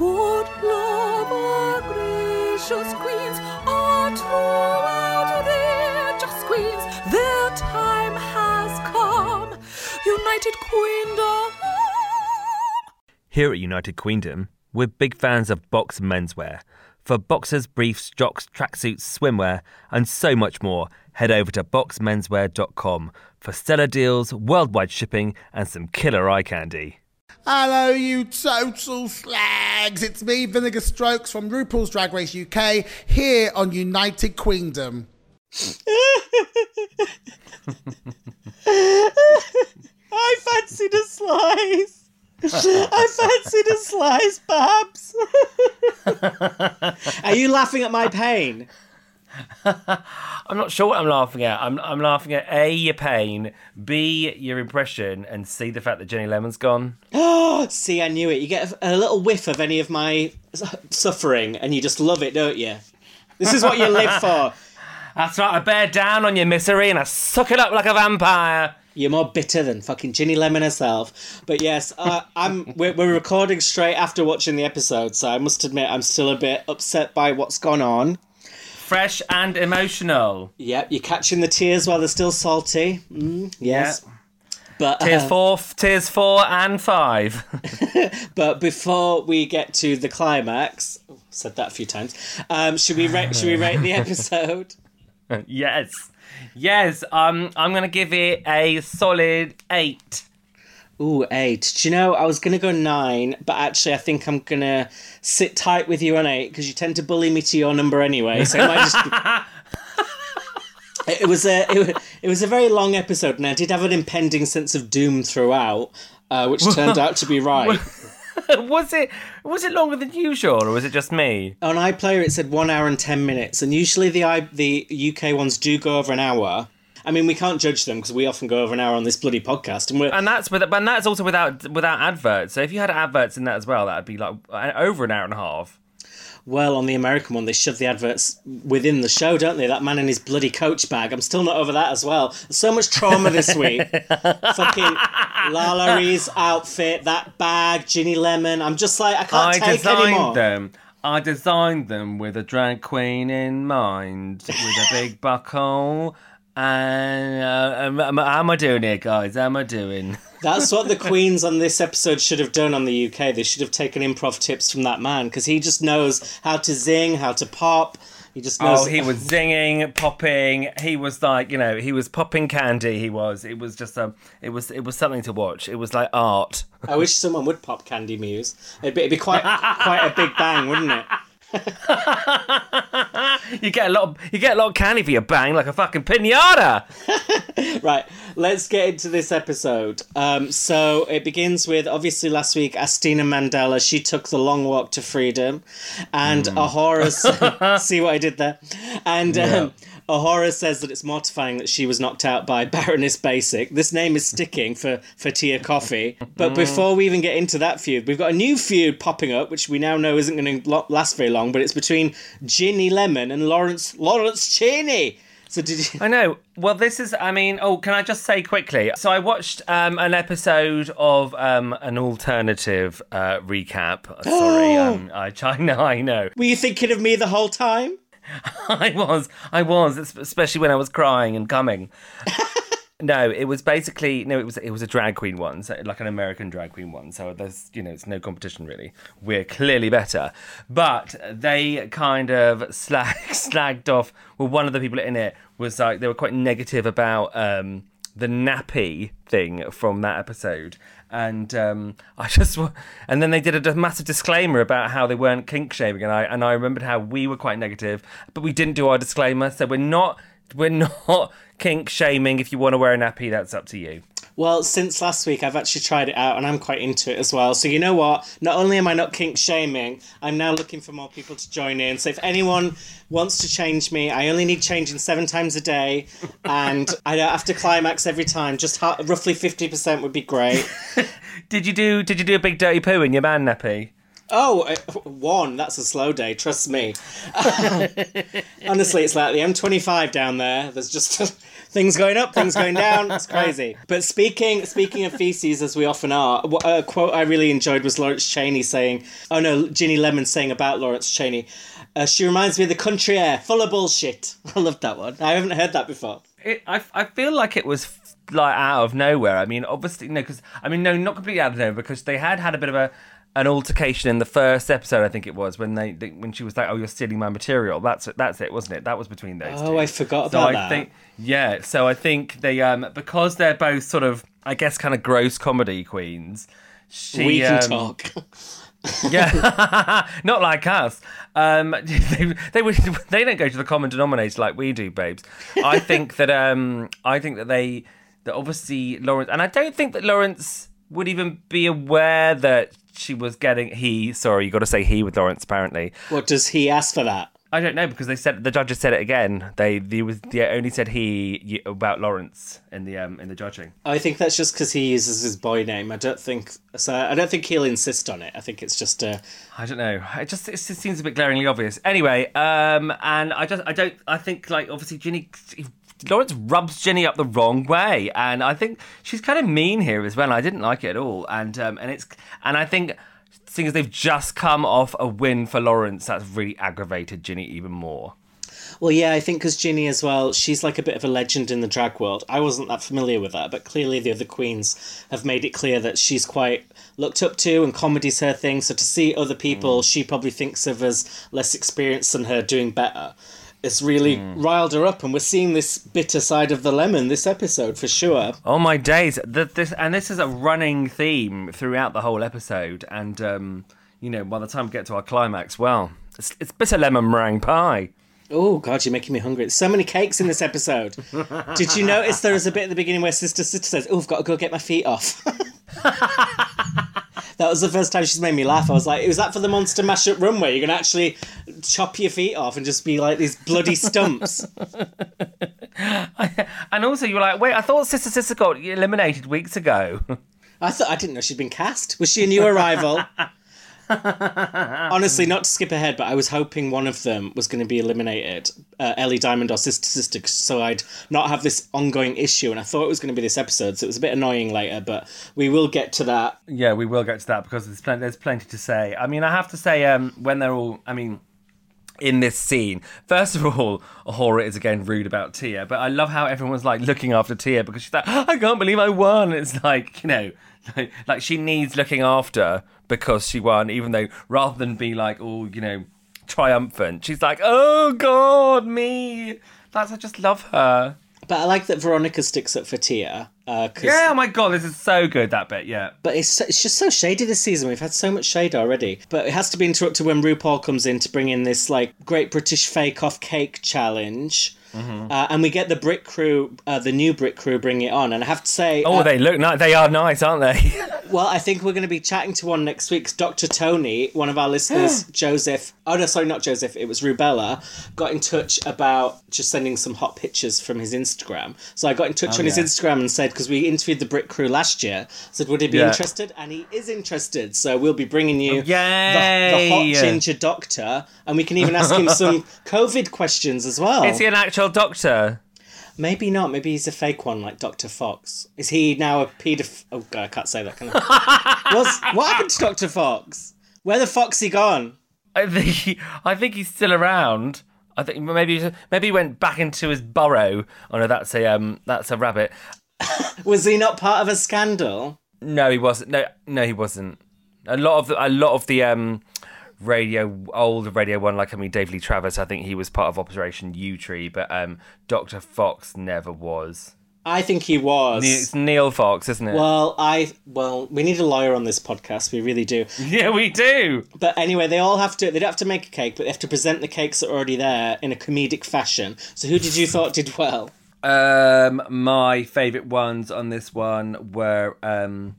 Good love, our gracious queens, are queens. Their time has come. United Queendom. Here at United Queendom, we're big fans of box menswear. For boxers, briefs, jocks, tracksuits, swimwear, and so much more, head over to boxmenswear.com for stellar deals, worldwide shipping, and some killer eye candy. Hello, you total slags! It's me, Vinegar Strokes from RuPaul's Drag Race UK, here on United Queendom. I fancied a slice. I fancied a slice, Babs. Are you laughing at my pain? I'm not sure what I'm laughing at. I'm, I'm laughing at A, your pain, B, your impression, and C, the fact that Ginny Lemon's gone. Oh, See, I knew it. You get a, a little whiff of any of my suffering, and you just love it, don't you? This is what you live for. That's right, I bear down on your misery and I suck it up like a vampire. You're more bitter than fucking Ginny Lemon herself. But yes, uh, I'm. We're, we're recording straight after watching the episode, so I must admit I'm still a bit upset by what's gone on. Fresh and emotional. Yep, you're catching the tears while they're still salty. Mm, yes. But Tears uh, four, tears four and five. But before we get to the climax, oh, said that a few times. Um, should we rate? should we rate the episode? yes, yes. Um, I'm gonna give it a solid eight. Ooh, eight. Do you know I was gonna go nine, but actually I think I'm gonna sit tight with you on eight because you tend to bully me to your number anyway. So it might just. It was a it, it was a very long episode, and I did have an impending sense of doom throughout, uh, which turned out to be right. was it was it longer than usual, or was it just me? On iPlayer, it said one hour and ten minutes, and usually the I, the UK ones do go over an hour. I mean, we can't judge them because we often go over an hour on this bloody podcast, and we're And that's with, and that's also without without adverts. So if you had adverts in that as well, that'd be like uh, over an hour and a half. well on the American one. They shove the adverts within the show, don't they? That man in his bloody coach bag. I'm still not over that as well. So much trauma this week. Fucking Lala Ri's outfit, that bag, Ginny Lemon. I'm just like I can't I take designed anymore. them. I designed them with a drag queen in mind, with a big buckle. And uh, um, um, how am I doing here, guys? How am I doing? That's what the queens on this episode should have done on the UK. They should have taken improv tips from that man because he just knows how to zing, how to pop. He just knows. Oh, he was zinging, popping. He was like, you know, he was popping candy. He was. It was just a. it was it was something to watch. It was like art. I wish someone would pop Candy Muse. It'd be, it'd be quite quite a big bang, wouldn't it? You get a lot. Of, you get a lot of candy for your bang, like a fucking pinata. Right, let's get into this episode. Um, so it begins with obviously last week, Astina Mandela. She took the long walk to freedom, and A'Whora. see what I did there, and. Um, A'Whora says that it's mortifying that she was knocked out by Baroness Basic. This name is sticking for, for Tia Kofi. But before we even get into that feud, we've got a new feud popping up, which we now know isn't going to last very long, but it's between Ginny Lemon and Lawrence Lawrence Chaney. So did you... I know. Well, this is. I mean, oh, can I just say quickly? So I watched um, an episode of um, an alternative uh, recap. Sorry, um, I, I know, I know. Were you thinking of me the whole time? I was, I was, especially when I was crying and coming. no, it was basically no, it was it was a drag queen one, so like an American drag queen one. So there's you know it's no competition really. We're clearly better, but they kind of slag, slagged off. Well, one of the people in it was like they were quite negative about um, the nappy thing from that episode. And um, I just, and then they did a massive disclaimer about how they weren't kink shaming, and I and I remembered how we were quite negative, but we didn't do our disclaimer, so we're not we're not kink shaming. If you want to wear a nappy, that's up to you. Well, since last week, I've actually tried it out and I'm quite into it as well. So, you know what? Not only am I not kink shaming, I'm now looking for more people to join in. So, if anyone wants to change me, I only need changing seven times a day and I don't have to climax every time. Just ha- roughly 50% would be great. Did you do Did you do a big dirty poo in your man nappy? Oh, one. That's a slow day. Trust me. Honestly, it's like the M25 down there. There's just things going up, things going down. It's crazy. But speaking speaking of feces, as we often are, a quote I really enjoyed was Lawrence Chaney saying, "Oh no, Ginny Lemon saying about Lawrence Chaney." Uh, she reminds me of the country air, full of bullshit. I love that one. I haven't heard that before. It, I, I feel like it was like out of nowhere. I mean, obviously, no, because I mean, no, not completely out of nowhere because they had had a bit of a an altercation in the first episode. I think it was when they, they when she was like, "Oh, you're stealing my material." That's that's it, wasn't it? That was between those. Oh, two. I forgot So about I that. think yeah. So I think they um because they're both sort of I guess kind of gross comedy queens. She, we can um, talk. yeah, not like us. Um, they, they would they don't go to the common denominator like we do, babes. I think that um, I think that they that obviously Lawrence, and I don't think that Lawrence would even be aware that she was getting he. Sorry, you got to say he with Lawrence. Apparently, what does he ask for that? I don't know because they said the judges said it again. They they was they only said he about Lawrence in the um in the judging. I think that's just because he uses his boy name. I don't think so. I don't think he'll insist on it. I think it's just a. I don't know. It just it just seems a bit glaringly obvious. Anyway, um, and I just I don't I think like obviously Ginny Lawrence rubs Ginny up the wrong way, and I think she's kind of mean here as well. I didn't like it at all, and um, and it's and I think seeing as they've just come off a win for Lawrence, that's really aggravated Ginny even more. Well, yeah, I think because Ginny as well, she's like a bit of a legend in the drag world. I wasn't that familiar with her, but clearly the other queens have made it clear that she's quite looked up to and comedy's her thing. So to see other people she probably thinks of as less experienced than her doing better, it's really riled her up. And we're seeing this bitter side of the lemon this episode for sure. Oh my days! The, this and this is a running theme throughout the whole episode, and um, you know by the time we get to our climax, well, it's, it's bitter lemon meringue pie. Oh God, you're making me hungry. There's so many cakes in this episode. Did you notice there was a bit at the beginning where Sister Sister says, "Oh, I've got to go get my feet off." that was the first time she's made me laugh. I was like, "Was that for the Monster Mashup run where you're gonna actually chop your feet off and just be like these bloody stumps?" And also, you were like, wait, I thought Sister Sister got eliminated weeks ago. I thought I didn't know she'd been cast. Was she a new arrival? Honestly, not to skip ahead, but I was hoping one of them was going to be eliminated, uh, Ellie Diamond or Sister Sister, so I'd not have this ongoing issue. And I thought it was going to be this episode, so it was a bit annoying later, but we will get to that. yeah, we will get to that because there's plenty, there's plenty to say. I mean, I have to say, um, when they're all, I mean, in this scene, first of all, A'Whora is again rude about Tia, but I love how everyone's like looking after Tia because she's like, I can't believe I won. It's like, you know, like, like she needs looking after because she won, even though rather than be like, oh, you know, triumphant, she's like, oh God, me. That's I just love her. But I like that Veronica sticks up for Tia. Uh, Yeah, oh my God, this is so good that bit. Yeah. But it's, so- it's just so shady this season. We've had so much shade already. But it has to be interrupted when RuPaul comes in to bring in this like Great British Fake Off Cake challenge. Mm-hmm. Uh, and we get the Brit crew, uh, the new Brit crew, bring it on. And I have to say, Oh, uh, they look nice. They are nice, aren't they? well, I think we're going to be chatting to one next week. 'cause Dr. Tony, one of our listeners, Joseph, oh no, sorry, not Joseph, it was Rubella, got in touch about just sending some hot pictures from his Instagram. So I got in touch on his. Instagram and said, because we interviewed the Brit crew last year, said, would he be Yeah. interested? And he is interested. So we'll be bringing you the, the hot ginger doctor, and we can even ask him some COVID questions as well. Is he an actual doctor? Maybe not. Maybe he's a fake one, like Dr. Fox. Is he now a paedophile? Oh, God, I can't say that, can I? What's, what happened to Dr. Fox? Where the foxy gone? I think I think he's still around. I think maybe maybe he went back into his burrow. Oh no, that's a um that's a rabbit. Was he not part of a scandal? No, he wasn't. No, no, he wasn't. A lot of the, a lot of the um radio old radio one, like I mean Dave Lee Travis. I think he was part of Operation Yewtree, but um Doctor Fox never was. I think he was. It's Neil Fox, isn't it? well, I well, we need a lawyer on this podcast. We really do. yeah, we do. But anyway, they all have to. They don't have to make a cake, but they have to present the cakes that are already there in a comedic fashion. So, who did you thought did well? Um, my favourite ones on this one were um,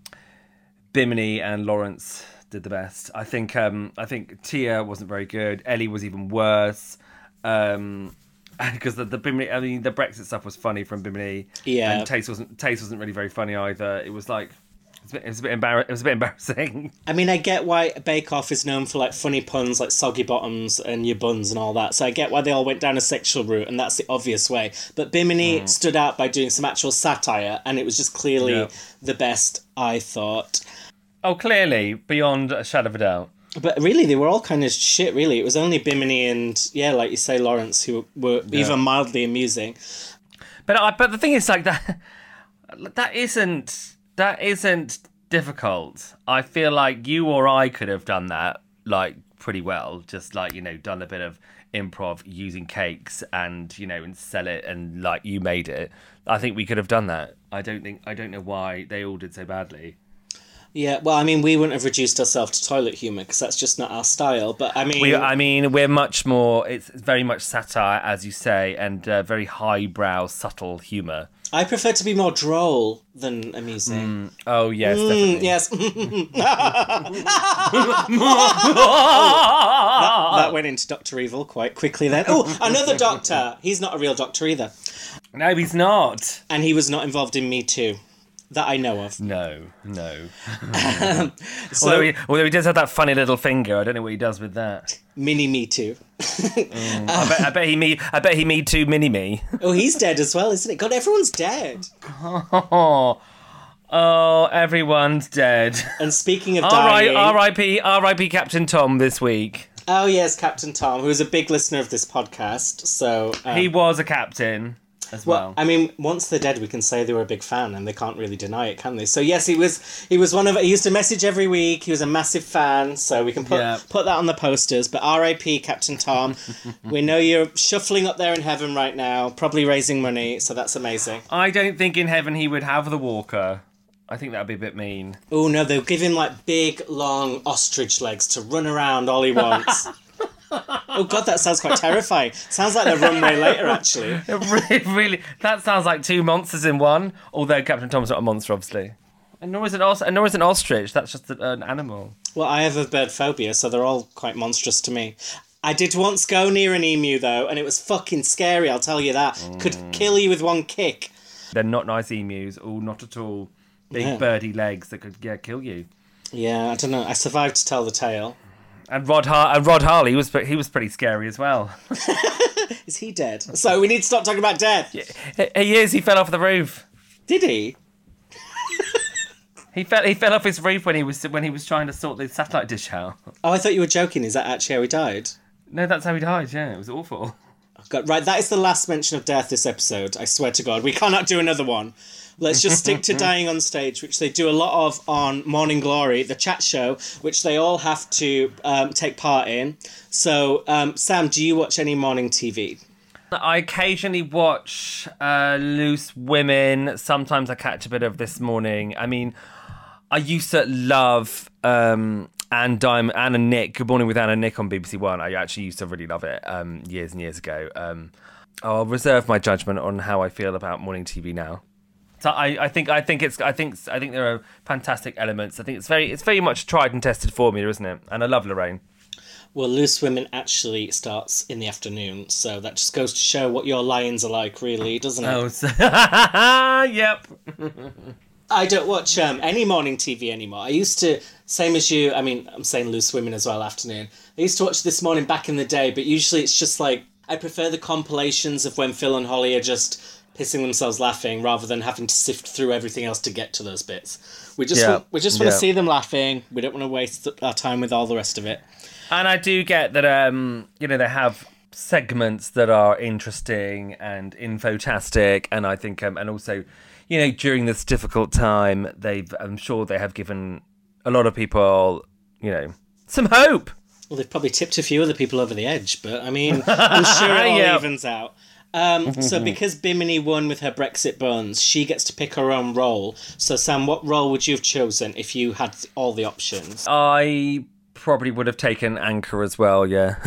Bimini and Lawrence did the best. I think um, I think Tia wasn't very good. Ellie was even worse. Um, because the, the Bimini, I mean, the Brexit stuff was funny from Bimini. Yeah. and Tayce wasn't Tayce wasn't really very funny either. It was like It was a bit, it was a bit, embar- it was a bit embarrassing. I mean, I get why Bake Off is known for like funny puns like soggy bottoms and your buns and all that. So I get why they all went down a sexual route, and that's the obvious way. But Bimini stood out by doing some actual satire, and it was just clearly Yeah. the best, I thought. Oh, clearly, beyond a shadow of a doubt. But really, they were all kind of shit, really. It was only Bimini and, yeah, like you say, Lawrence, who were even mildly amusing. But I, but the thing is, like that, that isn't that isn't difficult. I feel like you or I could have done that like pretty well. Just like you know, done a bit of improv using cakes and you know and sell it and like you made it. I think we could have done that. I don't think I don't know why they all did so badly. Yeah, well, I mean, we wouldn't have reduced ourselves to toilet humour because that's just not our style. But I mean, We, I mean, we're much more. It's very much satire, as you say, and uh, very highbrow, subtle humour. I prefer to be more droll than amusing. Oh yes, Mm, yes. that, that went into Doctor Evil quite quickly then. Oh, another doctor. He's not a real doctor either. No, he's not. And he was not involved in Me Too. That I know of. No, no. So, although, he, although he does have that funny little finger, I don't know what he does with that. mini Me Too. I, bet, I bet he me. I bet he me too mini me. Oh, he's dead as well, isn't it? God, everyone's dead. Oh, oh, everyone's dead. And speaking of dying, R.I.P. R.I.P. Captain Tom this week. oh yes, Captain Tom, who's a big listener of this podcast. So um, He was a captain as well. Well, I mean, once they're dead, we can say they were a big fan, and they can't really deny it, can they? So yes, he was. He was one of. He used to message every week. He was a massive fan, so we can put Yeah. put that on the posters. But R.I.P. Captain Tom. we know you're shuffling up there in heaven right now, probably raising money. So that's amazing. I don't think in heaven he would have the walker. I think that'd be a bit mean. Oh no, they'll give him like big, long ostrich legs to run around all he wants. oh god, that sounds quite terrifying. Sounds like the runway later, actually. Really, really, that sounds like two monsters in one. Although Captain Tom's not a monster, obviously, and nor is an os- and nor is an ostrich. That's just an animal. Well, I have a bird phobia, so they're all quite monstrous to me. I did once go near an emu though, and it was fucking scary. I'll tell you that. Could mm. kill you with one kick. They're not nice emus. Oh, not at all. Big Yeah. birdy legs that could yeah kill you. Yeah, I don't know. I survived to tell the tale. And Rod Har- and Rod Harley was he was pretty scary as well. Is he dead? So we need to stop talking about death. he he is. He fell off the roof. Did he? He fell. He fell off his roof when he was when he was trying to sort the satellite dish out. Oh, I thought you were joking. Is that actually how he died? No, that's how he died. Yeah, it was awful. God, right, that is the last mention of death this episode. I swear to God, we cannot do another one. Let's just stick to dying on stage, which they do a lot of on Morning Glory, the chat show, which they all have to um, take part in. So, um, Sam, do you watch any morning TV? I occasionally watch uh, Loose Women. Sometimes I catch a bit of This Morning. I mean, I used to love um, Anne Diamond, Anne and Nick. Good Morning with Anne and Nick on BBC One. I actually used to really love it um, years and years ago. Um, I'll reserve my judgment on how I feel about morning TV now. So I, I think I think it's I think I think there are fantastic elements. I think it's very it's very much tried and tested formula, isn't it? And I love Lorraine. Well, Loose Women actually starts in the afternoon, so that just goes to show what your lions are like, really, doesn't it? Oh, so, yep. I don't watch um, any morning TV anymore. I used to, same as you. I mean, I'm saying Loose Women as well. Afternoon. I used to watch This Morning back in the day, but usually it's just like I prefer the compilations of when Phil and Holly are just pissing themselves laughing, rather than having to sift through everything else to get to those bits. We just Yeah. want, we just want to see them laughing. We don't want to waste our time with all the rest of it. And I do get that, um, you know, they have segments that are interesting and infotastic, and I think, um, and also, you know, during this difficult time, they've, I'm sure they have given a lot of people, you know, some hope. Well, they've probably tipped a few other people over the edge, but I mean, I'm sure it all Yeah. evens out. Um, so, because Bimini won with her Brexit buns, she gets to pick her own role. So, Sam, what role would you have chosen if you had all the options? I probably would have taken Anchor as well, yeah.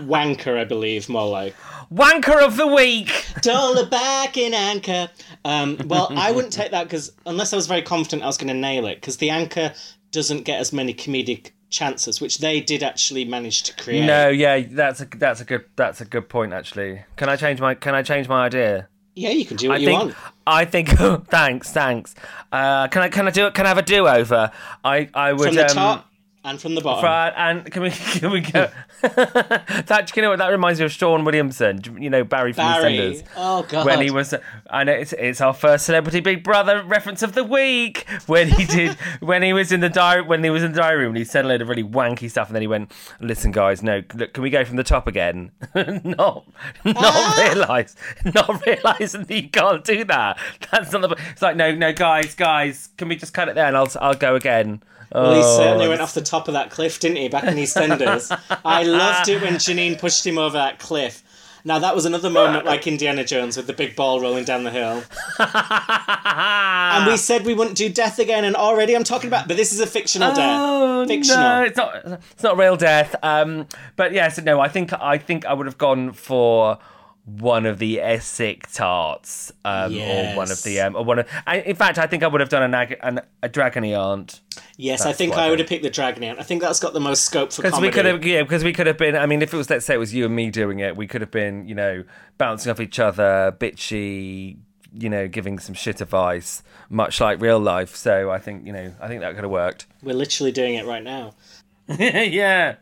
Wanker, I believe, more like. Wanker of the week! Don't back in Anchor. Um, well, I wouldn't take that because unless I was very confident I was going to nail it, because the Anchor doesn't get as many comedic chances, which they did actually manage to create. No, yeah, that's a that's a good that's a good point actually. Can I change my can I change my idea? Yeah, you can do what I you think. want. I think. thanks, thanks. Uh, can I can I do it? Can I have a do over? I I would From the um, top and from the bottom. Fran, and can we can we go? that you know what that reminds me of Shaun Williamson. You know Barry from Barry. EastEnders. Oh, God. When he was, and it's it's our first celebrity Big Brother reference of the week. When he did, when he was in the diary, when he was in the diary room, and he said a load of really wanky stuff, and then he went, "Listen, guys, no, look, can we go from the top again? not, not ah. realise, not realising that you can't do that. That's not the. It's like, no, no, guys, guys, can we just cut it there, and I'll I'll go again. Well, he Oh, certainly went off the top of that cliff, didn't he, back in EastEnders? I loved it when Janine pushed him over that cliff. Now, that was another moment like Indiana Jones with the big ball rolling down the hill. and we said we wouldn't do death again, and already I'm talking about, but this is a fictional Oh, death. Fictional. No, it's not. It's not real death. Um, but yes, no. I think I think I would have gone for one of the Essex tarts, um, or one of the um, or one of. I, in fact, I think I would have done a nag, an, a dragony aunt Yes, I think I would have picked the Dragon Ant. I think that's got the most scope for because we could have yeah because we could have been. I mean, if it was let's say it was you and me doing it, we could have been you know bouncing off each other, bitchy. You know, giving some shit advice, much like real life. So I think you know, I think that could have worked. We're literally doing it right now. yeah.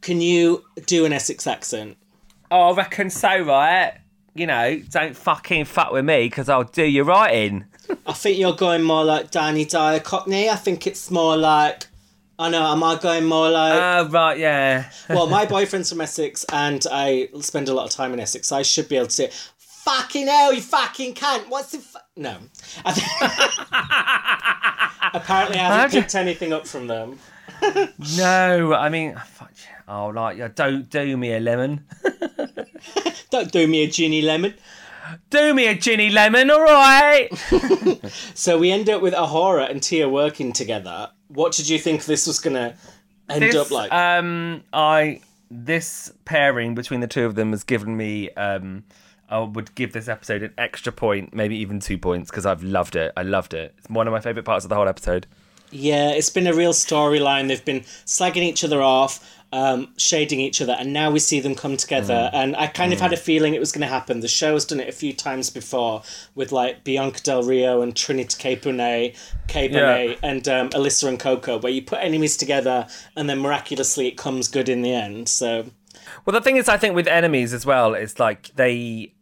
Can you do an Essex accent? Oh, I reckon so, right? You know, don't fucking fuck with me because I'll do your writing. I think you're going more like Danny Dyer Cockney. I think it's more like. I know, am I going more like. Oh, right, yeah. well, my boyfriend's from Essex and I spend a lot of time in Essex, so I should be able to say, fucking hell, you fucking cunt. What's the. Fu-? No. Apparently, I haven't picked anything up from them. No, I mean, fuck. Oh, like, don't do me a lemon. Don't do me a Ginny Lemon. Do me a ginny lemon, all right? So we end up with A'Whora and Tia working together. What did you think this was going to end This, up like? um, I this pairing between the two of them has given me. Um, I would give this episode an extra point, maybe even two points, because I've loved it. I loved it. It's one of my favorite parts of the whole episode. Yeah, it's been a real storyline. They've been slagging each other off, um, shading each other, and now we see them come together. Mm. And I kind of had a feeling it was going to happen. The show has done it a few times before with like Bianca Del Rio and Trinity K. Bonet, K. Bonet, Yeah. and um, Alyssa and Coco, where you put enemies together and then miraculously it comes good in the end. So Well, the thing is, I think with enemies as well, it's like they.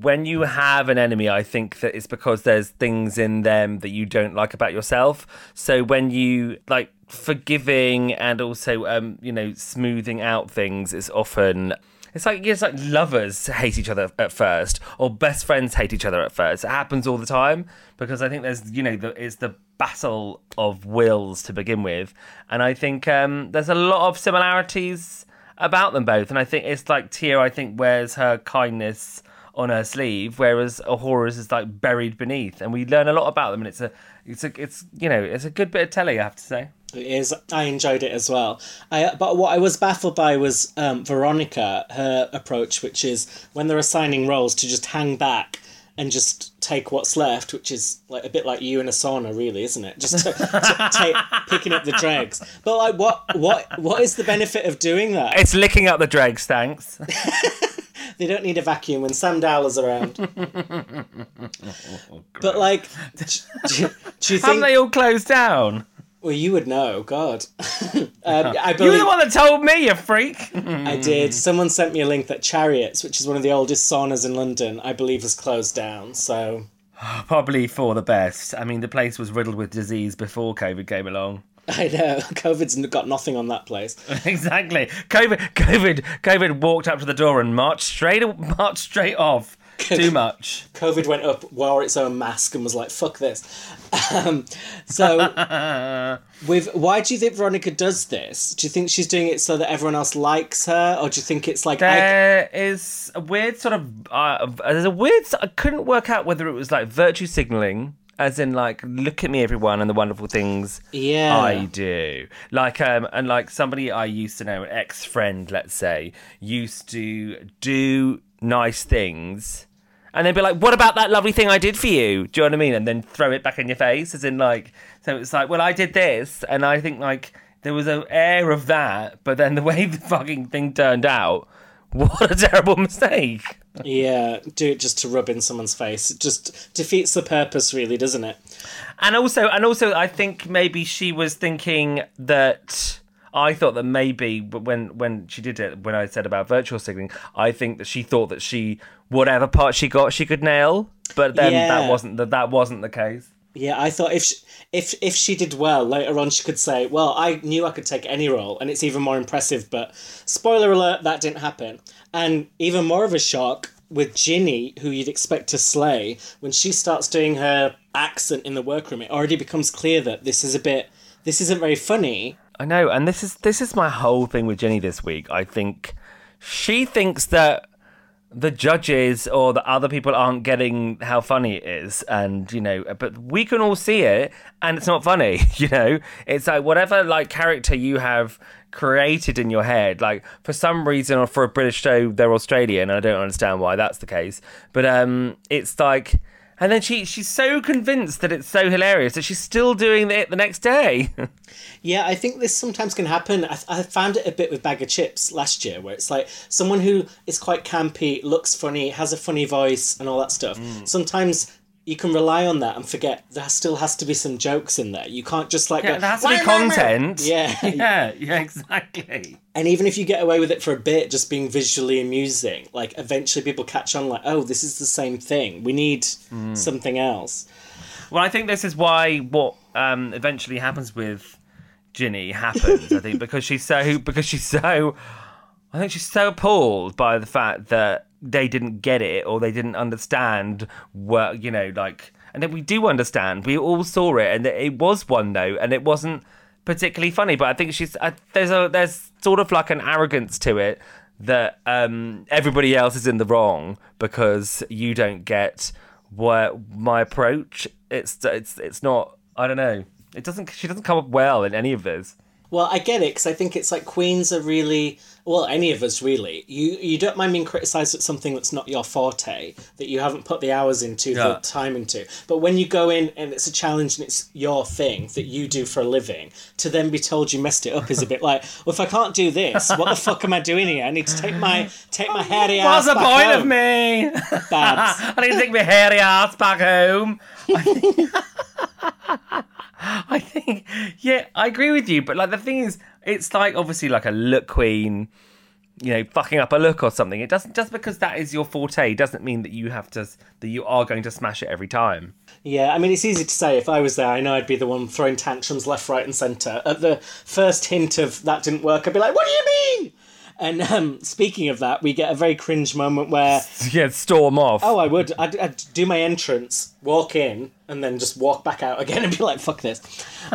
When you have an enemy, I think that it's because there's things in them that you don't like about yourself. So when you like forgiving and also, um, you know, smoothing out things is often. It's like it's like lovers hate each other at first, or best friends hate each other at first. It happens all the time because I think there's you know the, it's the battle of wills to begin with, and I think um, there's a lot of similarities about them both. And I think it's like Tia, I think, wears her kindness on her sleeve, whereas A'Whora's is like buried beneath. And we learn a lot about them. And it's a, it's a, it's you know, it's a good bit of telly, I have to say. It is. I enjoyed it as well. I but what I was baffled by was um, Veronica, her approach, which is when they're assigning roles to just hang back and just take what's left, which is like a bit like you in a sauna, really, isn't it? Just to, to take picking up the dregs. But like, what what what is the benefit of doing that? It's licking up the dregs, thanks. They don't need a vacuum when Sam Dowler's around. but like, do, do, you Haven't think? they all closed down? Well, you would know. God, um, I You believe were the one that told me, you freak. I did. Someone sent me a link that Chariots, which is one of the oldest saunas in London, I believe has closed down. So Probably for the best. I mean, the place was riddled with disease before COVID came along. I know COVID's got nothing on that place. exactly. COVID, COVID, COVID walked up to the door and marched straight, marched straight off. Too much. COVID went up, wore its own mask, and was like, "Fuck this." Um, so, with why do you think Veronica does this? Do you think she's doing it so that everyone else likes her, or do you think it's like I, There is a weird sort of uh, there's a weird. I couldn't work out whether it was like virtue signaling, as in like look at me, everyone, and the wonderful things Yeah. I do. Like um, and like somebody I used to know, an ex friend, let's say, used to do nice things. And they'd be like, "What about that lovely thing I did for you?" Do you know what I mean? And then throw it back in your face, as in like, so it's like, "Well, I did this," and I think like there was an air of that, but then the way the fucking thing turned out what a terrible mistake. Yeah, do it just to rub in someone's face. It just defeats the purpose, really, doesn't it? And also, and also, I think maybe she was thinking that. I thought that maybe when when she did it, when I said about virtual signaling, I think that she thought that she whatever part she got, she could nail. But then Yeah. that wasn't the, that wasn't the case. Yeah, I thought if she, if if she did well later on, she could say, "Well, I knew I could take any role, and it's even more impressive." But spoiler alert, that didn't happen. And even more of a shock with Ginny, who you'd expect to slay, when she starts doing her accent in the workroom, it already becomes clear that this is a bit, this isn't very funny. I know, and this is this is my whole thing with Ginny this week. I think she thinks that the judges or the other people aren't getting how funny it is, and you know, but we can all see it, and it's not funny. You know, it's like whatever like character you have created in your head, like for some reason or for a British show they're Australian, I don't understand why that's the case, but um, it's like. And then she she's so convinced that it's so hilarious that she's still doing it the next day. Yeah, I think this sometimes can happen. I, I found it a bit with Baga Chipz last year, where it's like someone who is quite campy, looks funny, has a funny voice, and all that stuff. Mm. Sometimes Sometimes you can rely on that and forget there still has to be some jokes in there. You can't just like Yeah, go, there has to be content. Yeah. yeah, yeah, exactly. And even if you get away with it for a bit, just being visually amusing, like eventually people catch on, like, oh, this is the same thing. We need Mm. something else. Well, I think this is why what um, eventually happens with Ginny happens. I think because she's so because she's so. I think she's so appalled by the fact that they didn't get it or they didn't understand what you know, like, and then we do understand. We all saw it, and it was one note, and it wasn't particularly funny. But I think she's I, there's a there's sort of like an arrogance to it that um, everybody else is in the wrong because you don't get what my approach. It's it's it's not. I don't know. It doesn't. She doesn't come up well in any of this. Well, I get it because I think it's like queens are really well, any of us really. You you don't mind being criticised at something that's not your forte that you haven't put the hours into, Yeah. the time into. But when you go in and it's a challenge and it's your thing that you do for a living, to then be told you messed it up is a bit like, well, if I can't do this, what the fuck am I doing here? I need to take my take my hairy ass What's the point of me? Babs. I need to take my hairy ass back home. I think, I think, yeah, I agree with you. But like the thing is, it's like obviously like a look queen, you know, fucking up a look or something. It doesn't just because that is your forte doesn't mean that you have to that you are going to smash it every time. Yeah, I mean, it's easy to say. If I was there, I know I'd be the one throwing tantrums left, right, and centre. At the first hint of that didn't work, I'd be like, "What do you mean?" And um, speaking of that, we get a very cringe moment where, Yeah, storm off. oh, I would, I'd, I'd do my entrance, walk in, and then just walk back out again and be like, "Fuck this."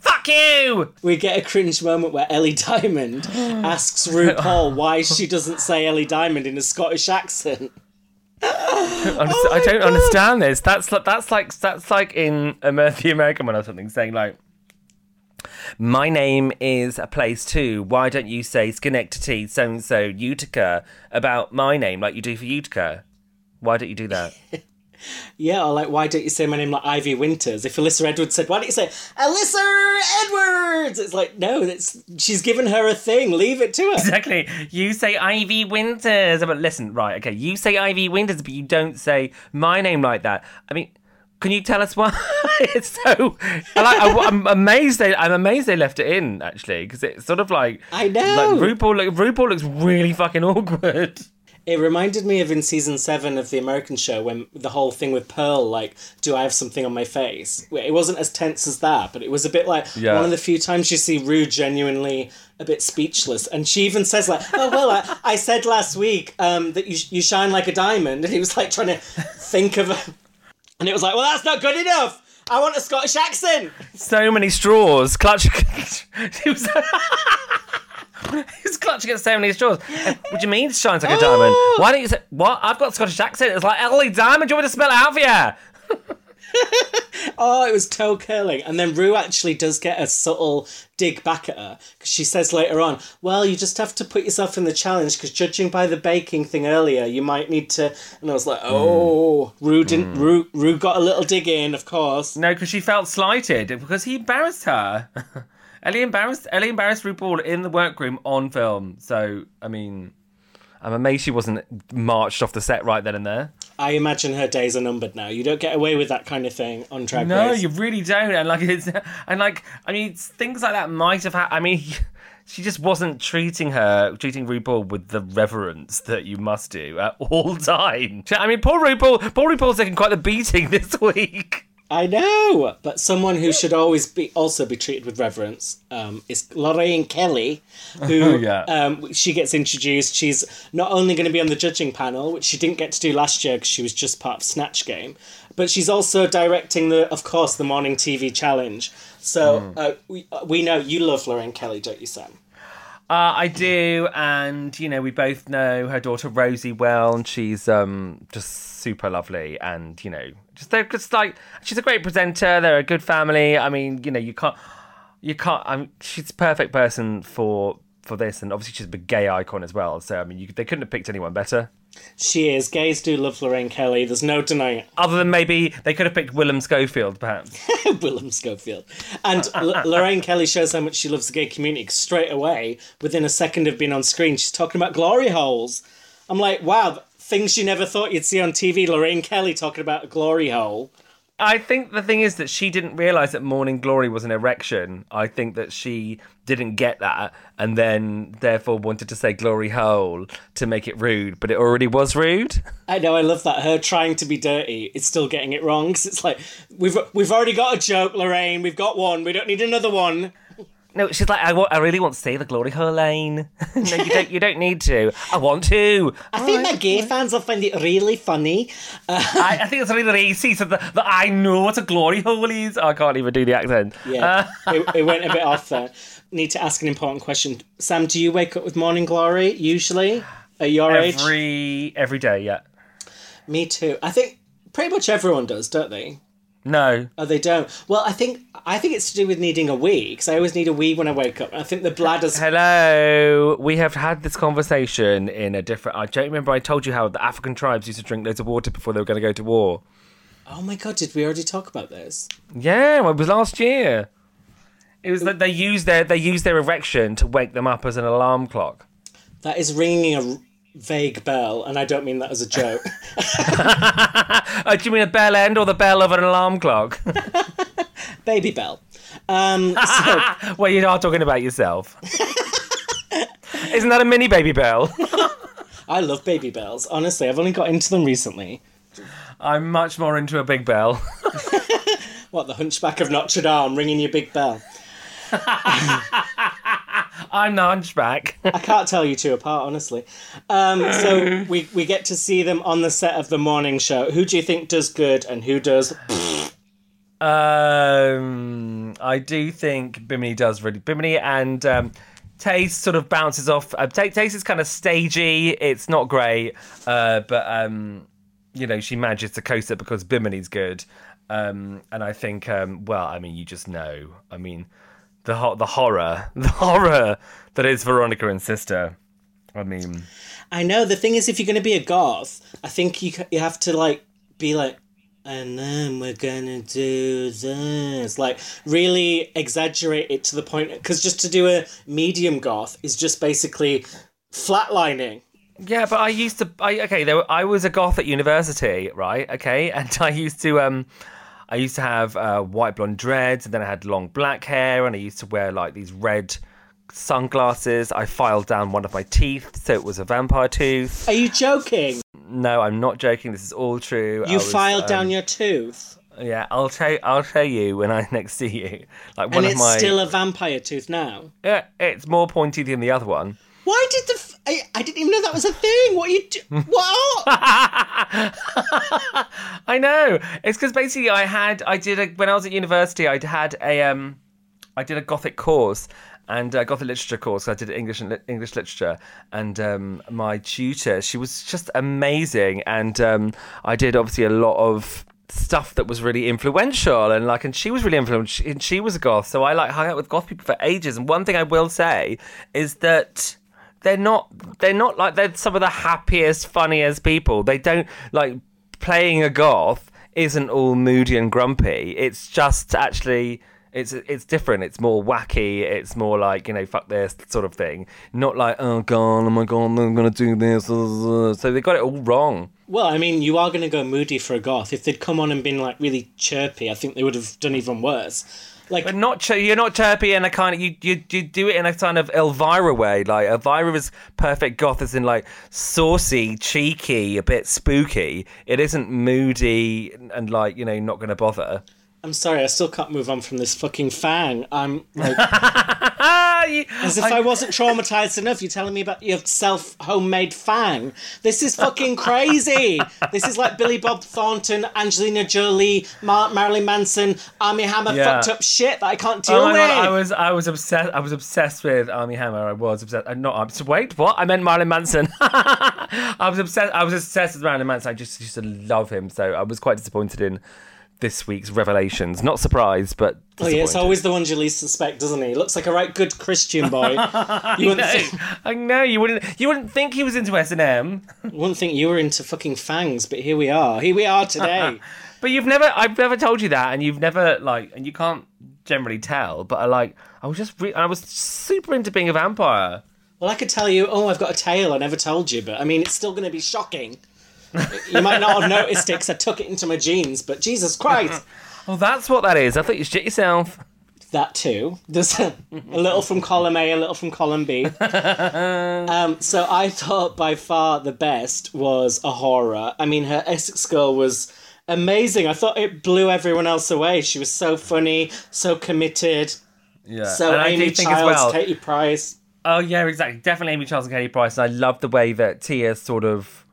fuck you! We get a cringe moment where Ellie Diamond asks RuPaul why she doesn't say Ellie Diamond in a Scottish accent. Honest- I don't understand this. That's like that's like that's like in Amer- the American one or something, saying like, "My name is a place too. Why don't you say Schenectady, so and so, Utica about my name like you do for Utica? Why don't you do that?" Yeah, or like, why don't you say my name like Ivy Winters? If Alyssa Edwards said, why don't you say Alyssa Edwards? It's like, no, it's she's given her a thing. Leave it to her. exactly. You say Ivy Winters, but listen, right? Okay, you say Ivy Winters, but you don't say my name like that. I mean. Can you tell us why it's so? I I'm amazed. They, I'm amazed they left it in actually because it's sort of like I know. Like RuPaul, look, RuPaul looks really fucking awkward. It reminded me of in season seven of the American show when the whole thing with Pearl, like, do I have something on my face? It wasn't as tense as that, but it was a bit like Yeah. one of the few times you see Rue genuinely a bit speechless, and she even says like, "Oh well, I, I said last week um, that you you shine like a diamond," and he was like trying to think of, a... and it was like, "Well, that's not good enough. I want a Scottish accent." So many straws. Clutch. he was. he clutching at so many straws. What do you mean it shines like a diamond? Oh. Why don't you say what? I've got a Scottish accent. It's like Ellie Diamond. Do you want me to spell it out for you? Oh, it was toe curling. And then Rue actually does get a subtle dig back at her because she says later on, Well, you just have to put yourself in the challenge because judging by the baking thing earlier, you might need to. And I was like, hmm. Oh, Rue didn't. Hmm. Rue, Rue got a little dig in, of course. No, because she felt slighted because he embarrassed her. Ellie embarrassed Ellie embarrassed RuPaul in the workroom on film. So I mean, I'm amazed she wasn't marched off the set right then and there. I imagine her days are numbered now. You don't get away with that kind of thing on Drag No, Race. you really don't. And like it's and like I mean things like that might have had. I mean. She just wasn't treating her, treating RuPaul with the reverence that you must do at all times. I mean, poor RuPaul, poor RuPaul's taking quite the beating this week. I know, but someone who should always be also be treated with reverence um, is Lorraine Kelly, who Yeah. um, she gets introduced. She's not only going to be on the judging panel, which she didn't get to do last year because she was just part of Snatch Game, but she's also directing the, of course, the morning TV challenge. So uh, we uh, we know you love Lorraine Kelly, don't you, Sam? Uh, I do, and you know, we both know her daughter Rosie well, and she's um just super lovely, and you know, just they're just like she's a great presenter. They're a good family. I mean, you know, you can't, you can't. I mean, she's a perfect person for for this, and obviously she's a big gay icon as well. So I mean, you, they couldn't have picked anyone better. She is. Gays do love Lorraine Kelly. There's no denying it. Other than maybe they could have picked Willem Schofield, perhaps. Willem Schofield. And L- Lorraine Kelly shows how much she loves the gay community straight away, within a second of being on screen, she's talking about glory holes. I'm like, wow, things you never thought you'd see on TV. Lorraine Kelly talking about a glory hole. I think the thing is that she didn't realize that Morning Glory was an erection. I think that she didn't get that and then therefore wanted to say glory hole to make it rude, but it already was rude. I know, I love that. Her trying to be dirty is still getting it wrong. 'cause it's like, we've, we've already got a joke, Lorraine. We've got one. We don't need another one. No, she's like, I, wa- I really want to say the glory hole line. no, you don't. You don't need to. I want to. I think my gay fans will find it really funny. Uh, I, I think it's really racy. So that, that I know what a glory hole is. Oh, I can't even do the accent. Yeah, uh, it, it went a bit off there. Need to ask an important question. Sam, do you wake up with morning glory usually at your age? Every every day, yeah. Me too. I think pretty much everyone does, don't they? No, Oh, they don't. Well, I think I think it's to do with needing a wee because I always need a wee when I wake up. I think the bladder's. Hello. We have had this conversation in a different. I don't remember. I told you how the African tribes used to drink loads of water before they were going to go to war. Oh my god! Did we already talk about this? Yeah, well, it was last year. It was that they used their they used their erection to wake them up as an alarm clock. That is ringing a vague bell, and I don't mean that as a joke. Oh, do you mean a bell end or the bell of an alarm clock? Baby bell. Um, so, well, you are talking about yourself. Isn't that a mini baby bell? I love baby bells. Honestly, I've only got into them recently. I'm much more into a big bell. What the Hunchback of Notre Dame ringing your big bell? I'm the hunchback. I can't tell you two apart, honestly. Um, so we we get to see them on the set of the morning show. Who do you think does good and who does? Um, I do think Bimini does really. Bimini and um, Tayce sort of bounces off. Uh, Ta- Tayce is kind of stagey. It's not great, uh, but um, you know she manages to coast it because Bimini's good. Um, and I think, um, well, I mean, you just know. I mean, the ho- the horror, the horror that is Veronica and Sister. I mean, I know the thing is, if you're going to be a goth, I think you you have to like be like, and then we're gonna do this, like really exaggerate it to the point. Because just to do a medium goth is just basically flatlining. Yeah, but I used to. I okay. There, were, I was a goth at university, right? Okay, and I used to. Um, I used to have uh, white blonde dreads, and then I had long black hair, and I used to wear like these red sunglasses. I filed down one of my teeth, so it was a vampire tooth. Are you joking? No, I'm not joking. This is all true. You was, filed um, down your tooth, Yeah, I'll show. I'll show you when I next see you. Like one and of it's my. still a vampire tooth now. Yeah, it's more pointy than the other one. Why did the? I, I didn't even know that was a thing. What you do? What? I know. It's because basically I had I did a when I was at university I had a um I did a gothic course and a gothic literature course. I did English and li- English literature and um my tutor she was just amazing and um I did obviously a lot of stuff that was really influential and like and she was really influential and she was a goth so I like hung out with goth people for ages and one thing I will say is that they're not they're not like they're some of the happiest funniest people they don't like playing a goth isn't all moody and grumpy it's just actually It's it's different. It's more wacky. It's more like you know, fuck this sort of thing. Not like oh god, oh my god, I'm gonna do this. So they got it all wrong. Well, I mean, you are to go moody for a goth. If they'd come on and been like really chirpy, I think they would have done even worse. Like, But not you're not chirpy in a kind of you, you you do it in a kind of Elvira way. Like Elvira is perfect goth as in like saucy, cheeky, a bit spooky. It isn't moody and like you know not going to bother. I'm sorry, I still can't move on from this fucking fang. I'm like, as if I, wasn't traumatized enough. You're telling me about your self homemade fang. This is fucking crazy. this is like Billy Bob Thornton, Angelina Jolie, Mar- Marilyn Manson, Armie Hammer Yeah. fucked up shit that I can't oh deal Oh with. god, I was I was obsessed. I was obsessed with Armie Hammer. I was obsessed. I'm not. I'm, so wait, what? I meant Marilyn Manson. I was obsessed. I was obsessed with Marilyn Manson. I just used to love him. So I was quite disappointed in this week's revelations. Not surprised, but Oh yeah, it's always the ones you least suspect, doesn't he? Looks like a right good Christian boy. you wouldn't think, I know you wouldn't. You wouldn't think he was into S and M. wouldn't think you were into fucking fangs, but here we are. Here we are today. But you've never. I've never told you that, and you've never like, and you can't generally tell. But I like. I was just. Re- I was super into being a vampire. well, I could tell you, oh, I've got a tail. I never told you, but I mean, it's still going to be shocking. You might not have noticed it because I took it into my jeans, but Jesus Christ. well, that's what that is. I thought you shit yourself. that too. There's a, a little from column A, a little from column B. um, so I thought by far the best was A'Whora. I mean, her Essex girl was amazing. I thought it blew everyone else away. She was so funny, so committed. Yeah. So and I Amy do think Childs, as well. Katie Price. Oh yeah, exactly. Definitely Amy Childs and Katie Price. And I love the way that Tia sort of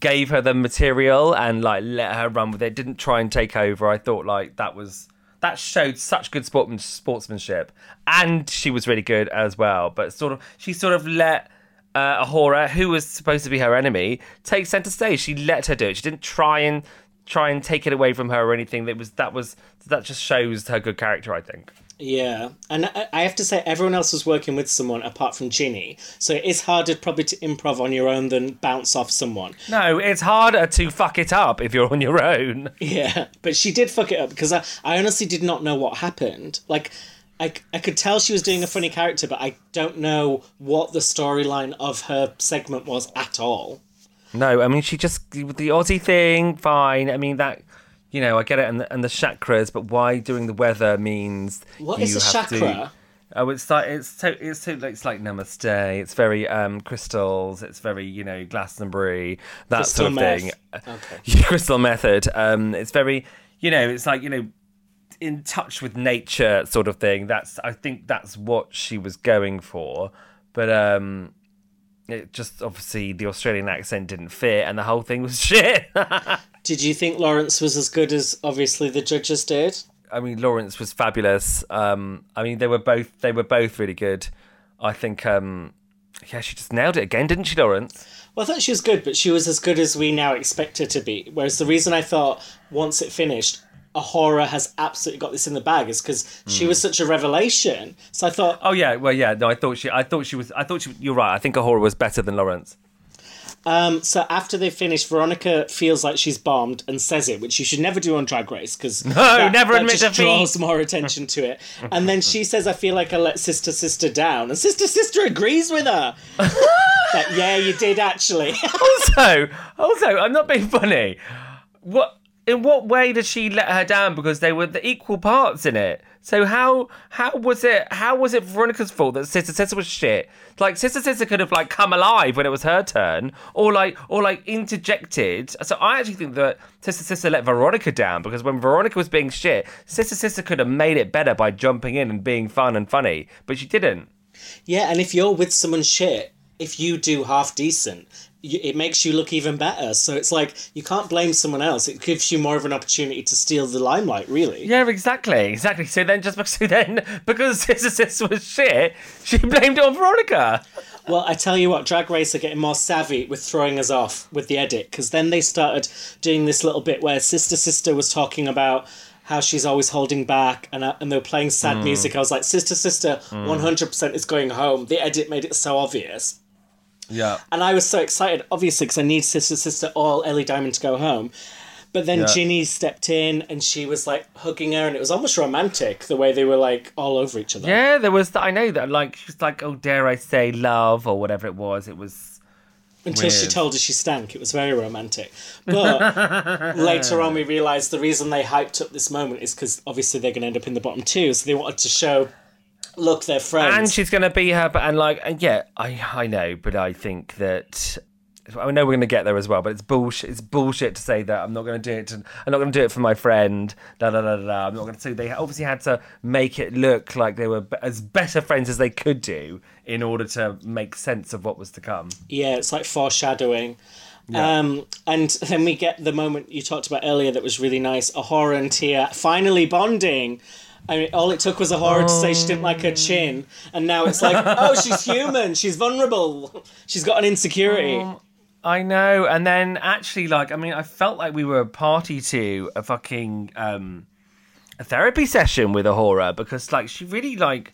gave her the material and like let her run with it. Didn't try and take over. I thought like that was that showed such good sportman, sportsmanship, and she was really good as well. But sort of she sort of let. Uh, who was supposed to be her enemy take center stage. She let her do it. She didn't try and try and take it away from her or anything. That was that was that just shows her good character. I think. Yeah, and I I have to say, everyone else was working with someone apart from Ginny, so it is harder probably to improv on your own than bounce off someone. No, it's harder to fuck it up if you're on your own. Yeah, but she did fuck it up because I, I honestly did not know what happened. Like, I, I could tell she was doing a funny character, but I don't know what the storyline of her segment was at all. No, I mean she just the Aussie thing. Fine. I mean that. You know, I get it, and the, and the chakras, but why doing the weather means What is a have to- chakra? Oh, it's like it's so it's so it's like namaste. It's very um crystals. It's very you know Glastonbury that Crystal sort of meth. thing. Okay. crystal method. Um, it's very you know it's like you know in touch with nature sort of thing. That's I think that's what she was going for, but um. It just obviously the Australian accent didn't fit, and the whole thing was shit. Did you think Lawrence was as good as obviously the judges did? I mean, Lawrence was fabulous. Um, I mean, they were both they were both really good. I think, um, yeah, she just nailed it again, didn't she, Lawrence? Well, I thought she was good, but she was as good as we now expect her to be. Whereas the reason I thought once it finished, A'Whora has absolutely got this in the bag is because she was such a revelation. So I thought, Oh yeah, well yeah. No, I thought she, I thought she was, I thought she. You're right. I think A'Whora was better than Lawrence. Um, so after they finish, Veronica feels like she's bombed and says it, which you should never do on Drag Race because no, never admit just defeat. draws more attention to it. And then she says, "I feel like I let Sister Sister down," and Sister Sister agrees with her. like, yeah, you did actually. Also, also, I'm not being funny. What? In what way did she let her down? Because they were the equal parts in it. So how how was it? How was it Veronica's fault that Sister Sister was shit? Like Sister Sister could have like come alive when it was her turn, or like or like interjected. So I actually think that Sister Sister let Veronica down because when Veronica was being shit, Sister Sister could have made it better by jumping in and being fun and funny, but she didn't. yeah, and if you're with someone shit, if you do half decent. It makes you look even better. So it's like you can't blame someone else. It gives you more of an opportunity to steal the limelight, really. Yeah, exactly, exactly. So then, just so then, because Sister Sister was shit, she blamed it on Veronica. Well, I tell you what, Drag Race are getting more savvy with throwing us off with the edit because then they started doing this little bit where Sister Sister was talking about how she's always holding back and, uh, and they were playing sad Mm. music. I was like, Sister Sister 100% is going home. The edit made it so obvious. Yeah. And I was so excited, obviously, because I need Sister Sister all Ellie Diamond to go home. But then Yeah. Ginny stepped in and she was like hugging her, and it was almost romantic the way they were like all over each other. Yeah, there was. I know that. Like she's like, oh, dare I say, love or whatever it was. It was. Until she told her she stank. It was very romantic. But later on, we realised the reason they hyped up this moment is because obviously they're going to end up in the bottom two. So they wanted to show, look, they're friends. And she's gonna be her, but and like, and yeah, I I know, but I think that. I know we're going to get there as well, but it's bullshit. It's bullshit to say that I'm not going to do it. To, I'm not going to do it for my friend. Da da da da. I'm not going to. So they obviously had to make it look like they were as better friends as they could do in order to make sense of what was to come. Yeah, it's like foreshadowing. Um, and then we get the moment you talked about earlier that was really nice. A'Whora and Tia finally bonding. I mean, all it took was A'Whora to say she didn't like her chin, and now it's like, oh, she's human, she's vulnerable, she's got an insecurity. I know, and then actually, like, I mean, I felt like we were a party to a fucking um, a therapy session with A'Whora because, like, she really like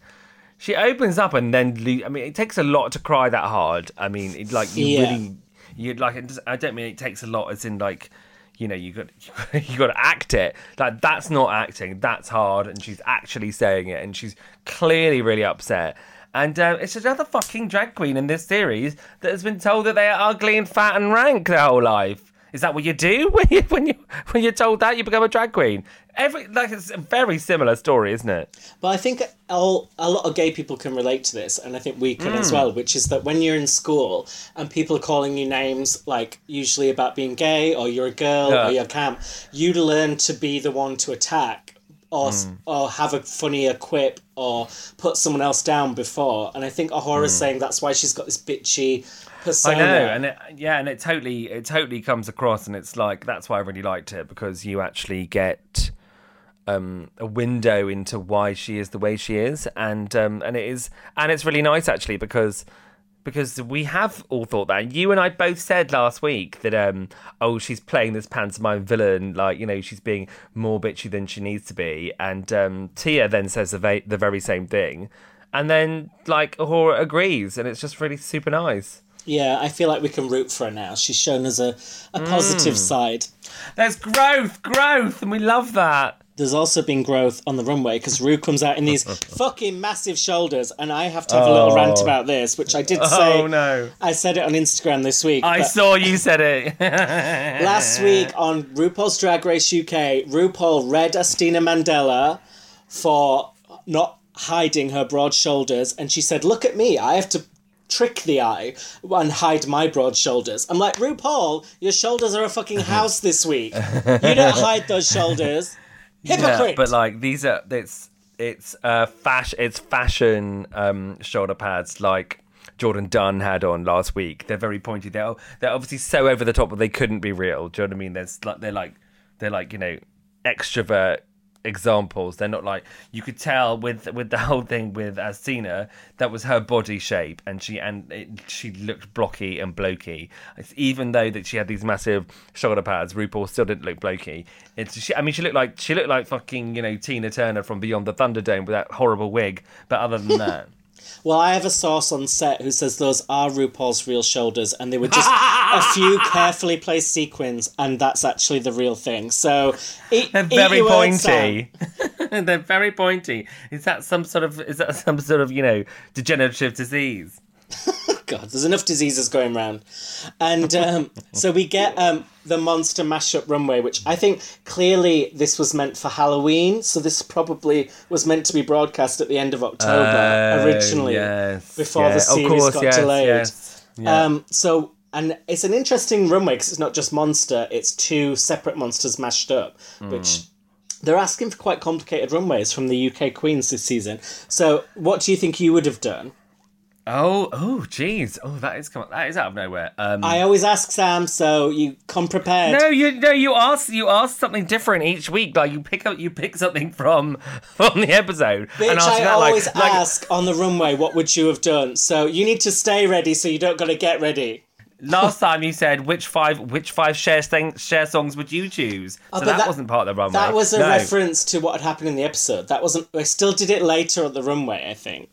she opens up and then I mean, it takes a lot to cry that hard. I mean, it, like you Yeah. really you like. It I don't mean it takes a lot as in like. You know, you got you got to act it. Like that's not acting. That's hard, and she's actually saying it, and she's clearly really upset. And uh, it's another fucking drag queen in this series that has been told that they are ugly and fat and rank their whole life. Is that what you do when you when you when you're told that you become a drag queen? Every like it's a very similar story, isn't it? But I think all, a lot of gay people can relate to this, and I think we can as hmm. well, which is that when you're in school and people are calling you names, like usually about being gay or you're a girl Yeah. or you're camp, you learn to be the one to attack or, s or have a funnier quip or put someone else down before. And I think A'Whora's saying that's why she's got this bitchy I persona. know, and it, yeah, and it totally it totally comes across, and it's like that's why I really liked it because you actually get um, a window into why she is the way she is, and um, and it is and it's really nice actually because because we have all thought that. You and I both said last week that um oh she's playing this pantomime villain like you know she's being more bitchy than she needs to be, and um, Tia then says the, va- the very same thing, and then like A'Whora agrees, and it's just really super nice. Yeah, I feel like we can root for her now. She's shown us a, a positive side. There's growth, growth, and we love that. There's also been growth on the runway because Ru comes out in these fucking massive shoulders, and I have to have a little rant oh. about this, which I did say. Oh no. I said it on Instagram this week. I saw you said it. last week on RuPaul's Drag Race UK, RuPaul read Asttina Mandella for not hiding her broad shoulders, and she said, "Look at me, I have to." Trick the eye and hide my broad shoulders. I'm like, RuPaul, your shoulders are a fucking house this week. You don't hide those shoulders. Hypocrite. Yeah, but like these are it's it's uh fashion it's fashion um shoulder pads like Jourdan Dunn had on last week. They're very pointy. They're they're obviously so over the top that they couldn't be real. Do you know what I mean? There's like they're like they're like you know extrovert examples. They're not like you could tell with with the whole thing with uh, Asttina that was her body shape and she and it, she looked blocky and blokey. It's, even though that she had these massive shoulder pads, RuPaul still didn't look blokey. It's she, I mean she looked like she looked like fucking you know Tina Turner from Beyond the Thunderdome with that horrible wig. But other than that. Well, I have a source on set who says those are RuPaul's real shoulders, and they were just a few carefully placed sequins, and that's actually the real thing. So, eat, They're very pointy. They're very pointy. Is that some sort of is that some sort of you know degenerative disease? God, there's enough diseases going around, and um, so we get um, the monster mashup runway, which I think clearly this was meant for Halloween. So this probably was meant to be broadcast at the end of October originally, Oh, yes, before yeah. the series course, got yes, delayed. yes. Yeah. Um, so, and it's an interesting runway because it's not just monster; it's two separate monsters mashed up, Hmm. which they're asking for quite complicated runways from the UK queens this season. So, what do you think you would have done? Oh, oh, jeez. Oh, that is come. That is out of nowhere. Um, I always ask Sam, so you come prepared. no, you no, you ask you ask something different each week. Like you pick up you pick something from from the episode Bitch, and ask I that, always like, like, ask on the runway, what would you have done? So you need to stay ready, so you don't got to get ready. last time you said which five which five share thing, share songs would you choose? So Oh, but that, that- wasn't part of the runway. That was a No. reference to what had happened in the episode. That wasn't. I still did it later at the runway, I think.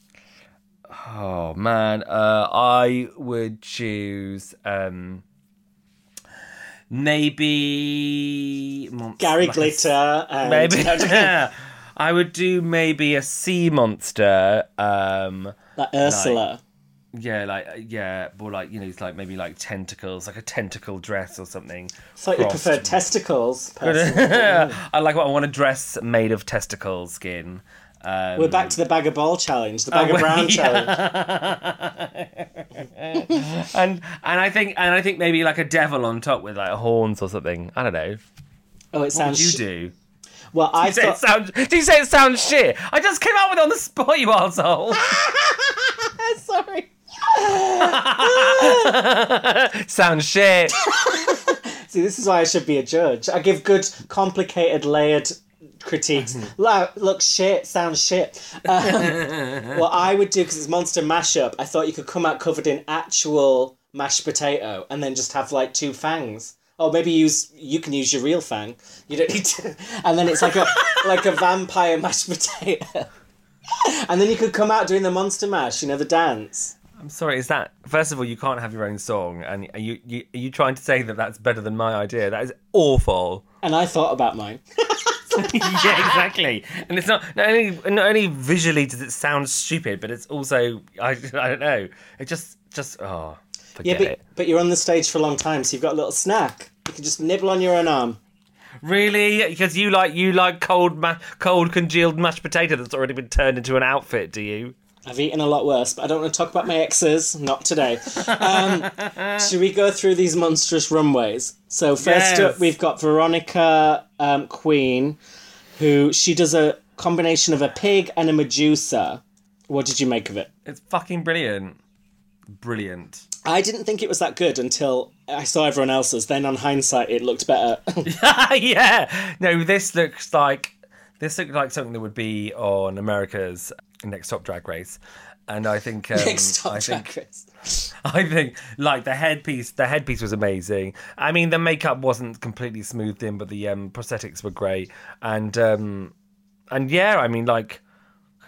Oh man, uh, I would choose um, maybe mon- Gary like a Glitter and Maybe. I would do maybe a sea monster. Um, like Ursula. yeah, like yeah, or like you know, it's like maybe like tentacles, like a tentacle dress or something. Thought you prefer testicles. personally. I like what I want a dress made of testicle skin. Um, We're back to the bag of ball challenge, the bag Oh, of brown yeah. challenge. and and I think and I think maybe like a devil on top with like horns or something. I don't know. Oh, it What sounds. would you do? Well, I Did you, say it thought. sounds, did you say it sounds shit? I just came out with it on the spot, you arsehole. Sorry. sounds shit. See, this is why I should be a judge. I give good, complicated, layered critiques. Lo- Look, shit, sounds shit. Um, what I would do, because it's monster mashup, I thought you could come out covered in actual mashed potato and then just have like two fangs. Or maybe use you can use your real fang. You don't need to, and then it's like a like a vampire mashed potato. And then you could come out doing the monster mash, you know, the dance. I'm sorry. Is that first of all you can't have your own song, and are you you are you trying to say that that's better than my idea? That is awful. And I thought about mine. yeah, exactly. And it's not not only not only visually does it sound stupid, but it's also I I don't know. It just just oh Yeah, forget but, it. but you're on the stage for a long time, so you've got a little snack. You can just nibble on your own arm. Really? Because you like you like cold ma- cold congealed mashed potato that's already been turned into an outfit, do you? I've eaten a lot worse, but I don't want to talk about my exes. Not today. Um, should we go through these monstrous runways? So first Yes. up, we've got Veronica um, Queen, who she does a combination of a pig and a Medusa. What did you make of it? It's fucking brilliant. Brilliant. I didn't think it was that good until I saw everyone else's. Then on hindsight, it looked better. yeah. No, this looks like this looks like something that would be on America's Next Top Drag Race. And I think um, Next top I Drag think Race. I think like the headpiece the headpiece was amazing. I mean the makeup wasn't completely smoothed in, but the um, prosthetics were great. And um and yeah, I mean like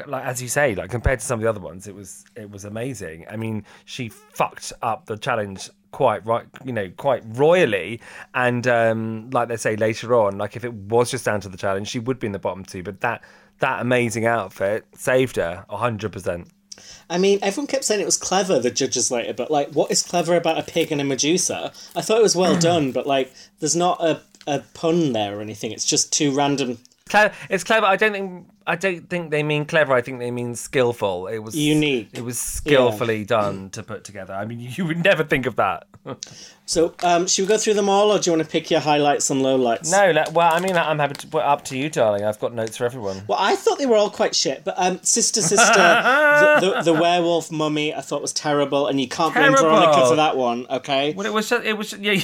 like as you say, like compared to some of the other ones, it was it was amazing. I mean, she fucked up the challenge quite right, you know, quite royally. And um, like they say later on, like if it was just down to the challenge, she would be in the bottom two. But that that amazing outfit saved her hundred percent. I mean, everyone kept saying it was clever, the judges later, but like, what is clever about a pig and a Medusa? I thought it was well done, but like, there's not a, a pun there or anything. It's just two random. Cle- it's clever. I don't think I don't think they mean clever. I think they mean skillful. It was Unique. It was skillfully done to put together. I mean, you would never think of that. So, um, should we go through them all, or do you want to pick your highlights and lowlights? no, le- well, I mean, I'm happy to put up to you, darling. I've got notes for everyone. Well, I thought they were all quite shit, but um, Sister Sister, the, the, the werewolf mummy, I thought was terrible, and you can't blame Veronica for that one, okay? Well, it was just, it was just, yeah.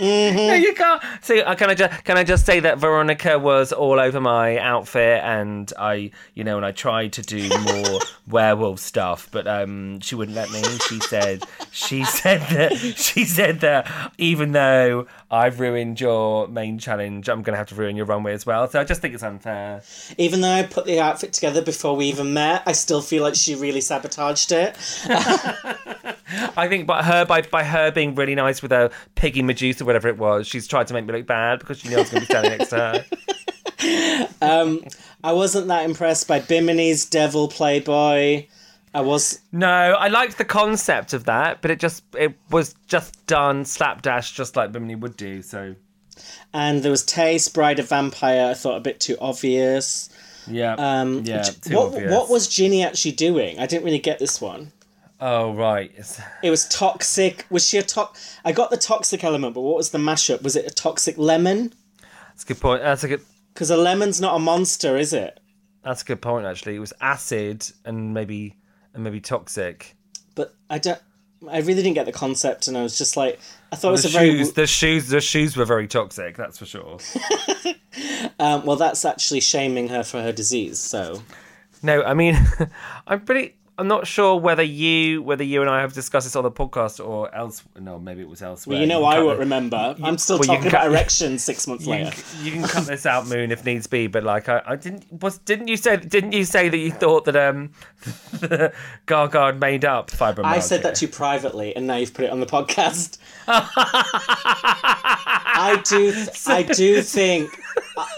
No, you can't. See, uh, can I just can I just say that Veronica was all over my outfit, and I, you know, and I tried to do more werewolf stuff, but um, she wouldn't let me. She said, she said that she said that even though I've ruined your main challenge, I'm gonna have to ruin your runway as well. So I just think it's unfair. Even though I put the outfit together before we even met, I still feel like she really sabotaged it. I think by her by by her being really nice with her piggy Medusa, whatever it was, she's tried to make me look bad because she knew I was going to be standing next to her. Um, I wasn't that impressed by Bimini's Devil Playboy. I was No, I liked the concept of that, but it just it was just done slapdash, just like Bimini would do. So and there was Tayce, Bride of Vampire, I thought a bit too obvious. yeah, Um yeah. What obvious. what was Ginny actually doing? I didn't really get this one. Oh right, It was toxic. Was she a tox? I got the toxic element, but what was the mashup? Was it a toxic lemon? that's a good point. That's a good. Because a lemon's not a monster, is it? That's a good point. Actually, it was acid and maybe and maybe toxic. But I don't. I really didn't get the concept, and I was just like, I thought it was a very shoes, the shoes, the shoes were very toxic. That's for sure. um, well. That's actually shaming her for her disease. So No, I mean, I'm pretty. I'm not sure whether you whether you and I have discussed this on the podcast or else. No, maybe it was elsewhere. you know can I won't remember. I'm still well, talking cut- about erections six months You later. you can cut this out, Moon, if needs be. But like, I, I didn't was didn't you say didn't you say that you thought that um Gaga had made up fibromyalgia? I said that to you privately, and now you've put it on the podcast. I do, I do think,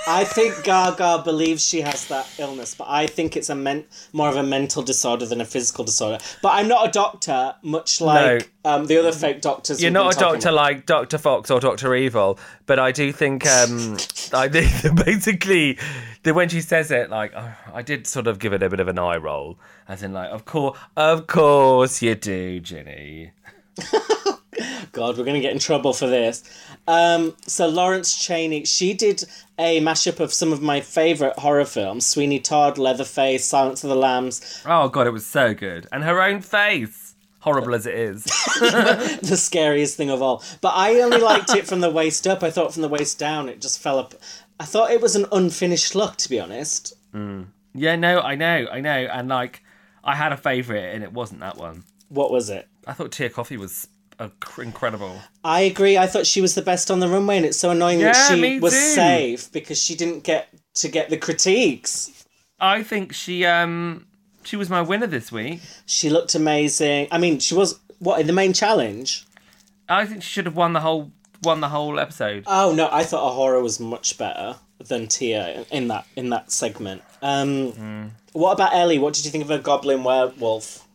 I- think Gaga believes she has that illness, but I think it's a men, more of a mental disorder than a physical disorder. But I'm not a doctor, much like um, the other fake doctors. You're not a doctor about. like Doctor Fox or Doctor Evil, but I do think um, I think basically that when she says it, like oh, I did sort of give it a bit of an eye roll, as in like, of course, of course you do, Ginny. God, we're going to get in trouble for this. Um, so Lawrence Chaney, she did a mashup of some of my favourite horror films: Sweeney Todd, Leatherface, Silence of the Lambs, Oh god, it was so good, and her own face, horrible as it is. the scariest thing of all. But I only liked it from the waist up. I thought from the waist down, it just fell up. I thought it was an unfinished look, to be honest. yeah, no, I know, I know, and like I had a favourite, and it wasn't that one. What was it? I thought Tia Kofi was incredible. I agree. I thought she was the best on the runway, and it's so annoying Yeah, that she was too. safe because she didn't get to get the critiques. I think she um she was my winner this week. She looked amazing. I mean, she was what in the main challenge. I think she should have won the whole won the whole episode. Oh no, I thought A'Whora was much better than Tia in that in that segment. Um, What about Ellie? What did you think of her goblin werewolf?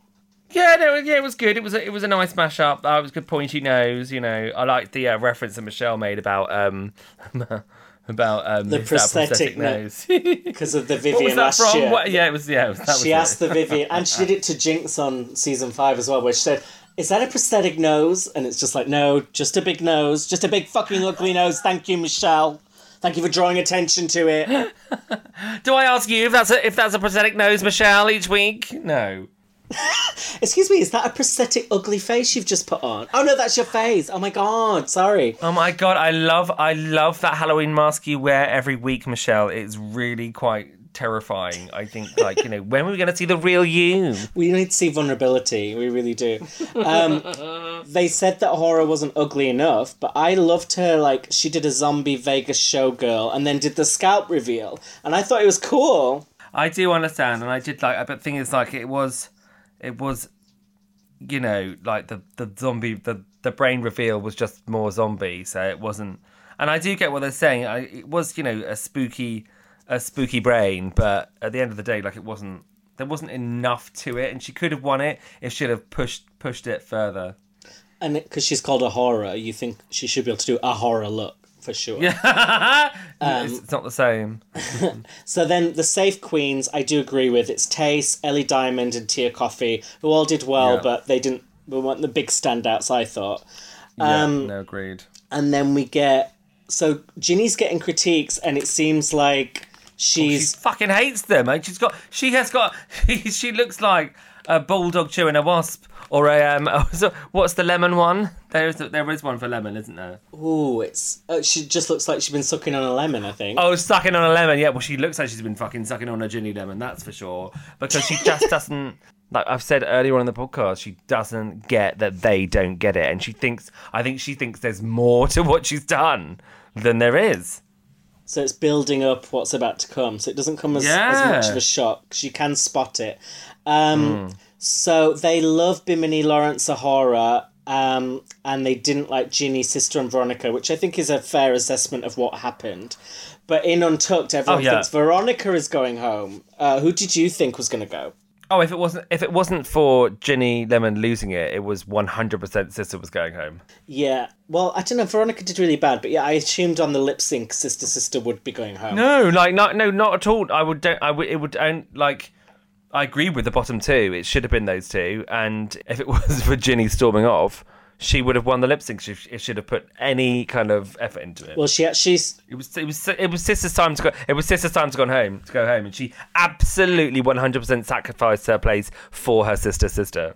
Yeah, no, yeah, it was good. It was a, it was a nice mashup. It was good pointy nose. You know, I liked the uh, reference that Michelle made about um about um The that a prosthetic nose. Because of the Vivienne that last from? year. What, yeah, it was. Yeah, it was, that was she it. asked the Vivienne, and she did it to Jinx on season five as well, where she said, "Is that a prosthetic nose?" And it's just like, "No, just a big nose, just a big fucking ugly nose." Thank you, Michelle. Thank you for drawing attention to it. Do I ask you if that's a if that's a prosthetic nose, Michelle, each week? No. Excuse me, is that a prosthetic ugly face you've just put on? Oh no, that's your face. Oh my god, sorry. Oh my god, I love I love that Halloween mask you wear every week, Michelle. It's really quite terrifying. I think like, you know, when are we gonna see the real you? We need to see vulnerability. We really do. Um, they said that horror wasn't ugly enough, but I loved her. Like she did a zombie Vegas showgirl, and then did the scalp reveal, and I thought it was cool. I do understand and I did like but the thing is like it was it was you know, like the, the zombie the, the brain reveal was just more zombie, so it wasn't and I do get what they're saying. I, it was, you know, a spooky a spooky brain, but at the end of the day, like it wasn't there wasn't enough to it and she could have won it if she'd have pushed pushed it further. And because she's called A'Whora, you think she should be able to do a horror look for sure. it's, it's not the same. So then the safe queens, I do agree with. It's Tayce, Ellie Diamond, and Tia Kofi, who all did well, Yeah. but they didn't. We weren't the big standouts. I thought. Yeah, Um, no, agreed. And then we get so Ginny's getting critiques, and it seems like She she's fucking hates them, and she's got she has got she looks like a bulldog chewing a wasp or a um. so what's the lemon one? There is there is one for lemon, isn't there? ooh, it's uh, she just looks like she's been sucking on a lemon. I think. Oh, sucking on a lemon. Yeah, well, she looks like she's been fucking sucking on a Ginny lemon. That's for sure. Because she just doesn't. Like I've said earlier on in the podcast, she doesn't get that they don't get it, and she thinks. I think she thinks there's more to what she's done than there is. So it's building up what's about to come. So it doesn't come as, as much of a shock. She can spot it. Um, So they love Bimini Lawrence A'Whora, um, and they didn't like Ginny's Sister, and Veronica, which I think is a fair assessment of what happened. But in Untucked, everyone Oh, yeah. thinks Veronica is going home. Uh, who did you think was going to go? Oh, if it wasn't if it wasn't for Ginny Lemon losing it, it was one hundred percent Sister was going home. Yeah. Well, I don't know. Veronica did really bad, but yeah, I assumed on the lip sync, Sister Sister would be going home. No, like not no, not at all. I would don't. I would. It would don't like. I agree with the bottom two. It should have been those two, and if it was for Ginny storming off, she would have won the lip sync if if she'd have put any kind of effort into it. Well, she actually. it was it was it was sister's time to go. It was sister's time to go home to go home, and she absolutely one hundred percent sacrificed her place for her sister sister.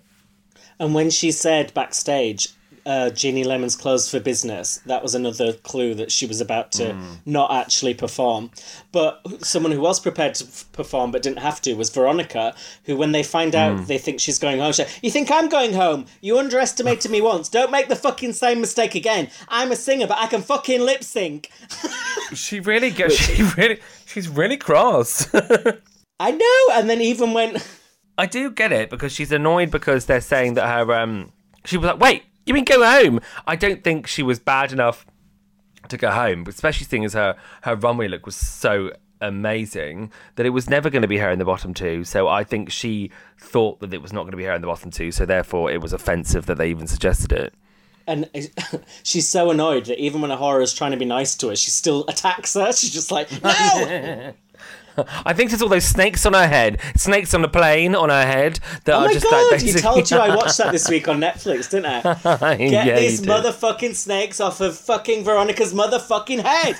And when she said backstage, uh, Ginny Lemon's clothes for business. That was another clue that she was about to not actually perform. But someone who was prepared to f- perform but didn't have to was Veronica, who, when they find out they think she's going home, she You think I'm going home? You underestimated me once. Don't make the fucking same mistake again. I'm a singer, but I can fucking lip sync. She really gets. She really. She's really cross. I know. And then even when. I do get it because she's annoyed because they're saying that her um she was like, wait, you mean go home? I don't think she was bad enough to go home, especially seeing as her her runway look was so amazing that it was never going to be her in the bottom two. So I think she thought that it was not going to be her in the bottom two. So therefore, it was offensive that they even suggested it. And she's so annoyed that even when A'Whora is trying to be nice to her, she still attacks her. She's just like, no! I think there's all those snakes on her head, snakes on the plane on her head that Oh are my just god, like you told you I watched that this week on Netflix, didn't I? Get yeah, these motherfucking snakes off of fucking Veronica's motherfucking head.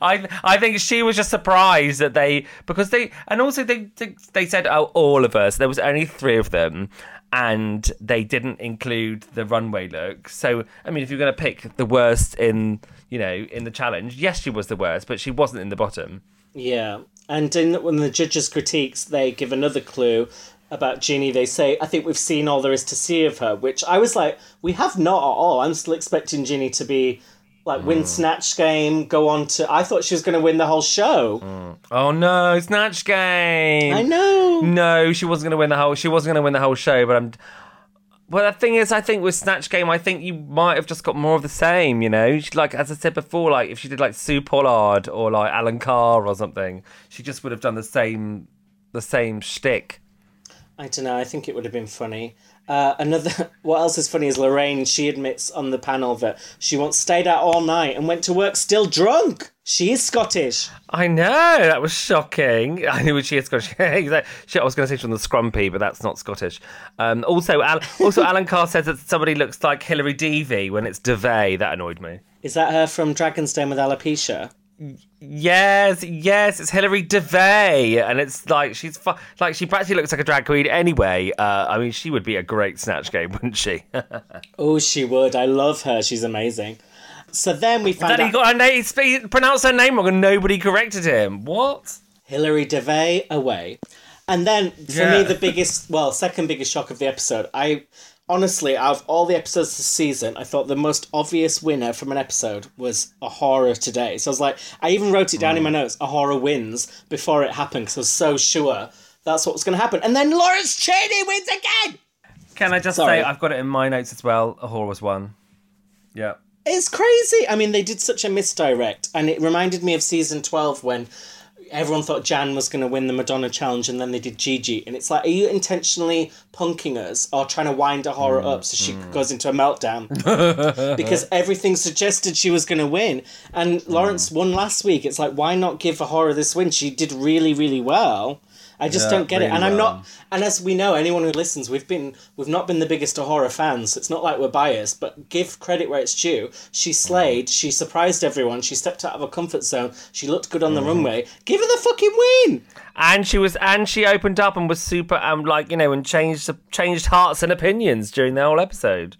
I I think she was just surprised that they because they and also they they, they said oh all of us there was only three of them and they didn't include the runway look. So I mean if you're going to pick the worst in you know in the challenge, yes she was the worst, but she wasn't in the bottom. yeah. And in, when the judges' critiques, they give another clue about Ginny. They say, I think we've seen all there is to see of her, which I was like, we have not at all. I'm still expecting Ginny to be. Like Hmm. win snatch game, go on to. I thought she was going to win the whole show. Oh no, snatch game. I know. No, she wasn't going to win the whole. She wasn't going to win the whole show. But I'm. Well, the thing is, I think with Snatch Game, I think you might have just got more of the same. You know, She- like as I said before, like if she did like Sue Pollard or like Alan Carr or something, she just would have done the same, the same shtick. I don't know. I think it would have been funny. Uh, another. What else is funny is Lorraine. She admits on the panel that she once stayed out all night and went to work still drunk. She is Scottish. I know that was shocking. I knew she is Scottish. She- I was going to say she's on the Scrumpy, but that's not Scottish. Um, also, Al- also Alan Carr says that somebody looks like Hilary Devey when it's Devey. That annoyed me. Is that her from Dragon's Den with alopecia? Yes, yes, it's Hilary Devey, and it's like she's fu- like she practically looks like a drag queen anyway. Uh, I mean, she would be a great snatch game, wouldn't she? Oh, she would. I love her. She's amazing. So then we found Daddy out got her name. He pronounced her name wrong, and nobody corrected him. What? Hilary Devey away. And then for Yeah. me the biggest well, second biggest shock of the episode, I honestly, out of all the episodes this season, I thought the most obvious winner from an episode was A'Whora today. So I was like, I even wrote it down in my mm. notes, A'Whora wins before it happened because I was so sure that's what was going to happen. And then Lawrence Chaney wins again! Can I just Sorry. say I've got it in my notes as well. A'Whora was one. Yeah. It's crazy. I mean, they did such a misdirect, and it reminded me of season 12 when everyone thought Jan was going to win the Madonna challenge and then they did Gigi. And it's like, are you intentionally punking us or trying to wind A'Whora Mm, up so she goes into a meltdown? because everything suggested she was going to win. And Lawrence Mm. won last week. It's like, why not give A'Whora this win? She did really, really well. I just Yeah, don't get it, really and I'm well. not. And as we know, anyone who listens, we've been we've not been the biggest horror fans. So it's not like we're biased, but give credit where it's due. She mm. slayed. She surprised everyone. She stepped out of her comfort zone. She looked good on the mm-hmm. runway. Give her the fucking win. And she was, and she opened up and was super, um, like you know, and changed changed hearts and opinions during the whole episode.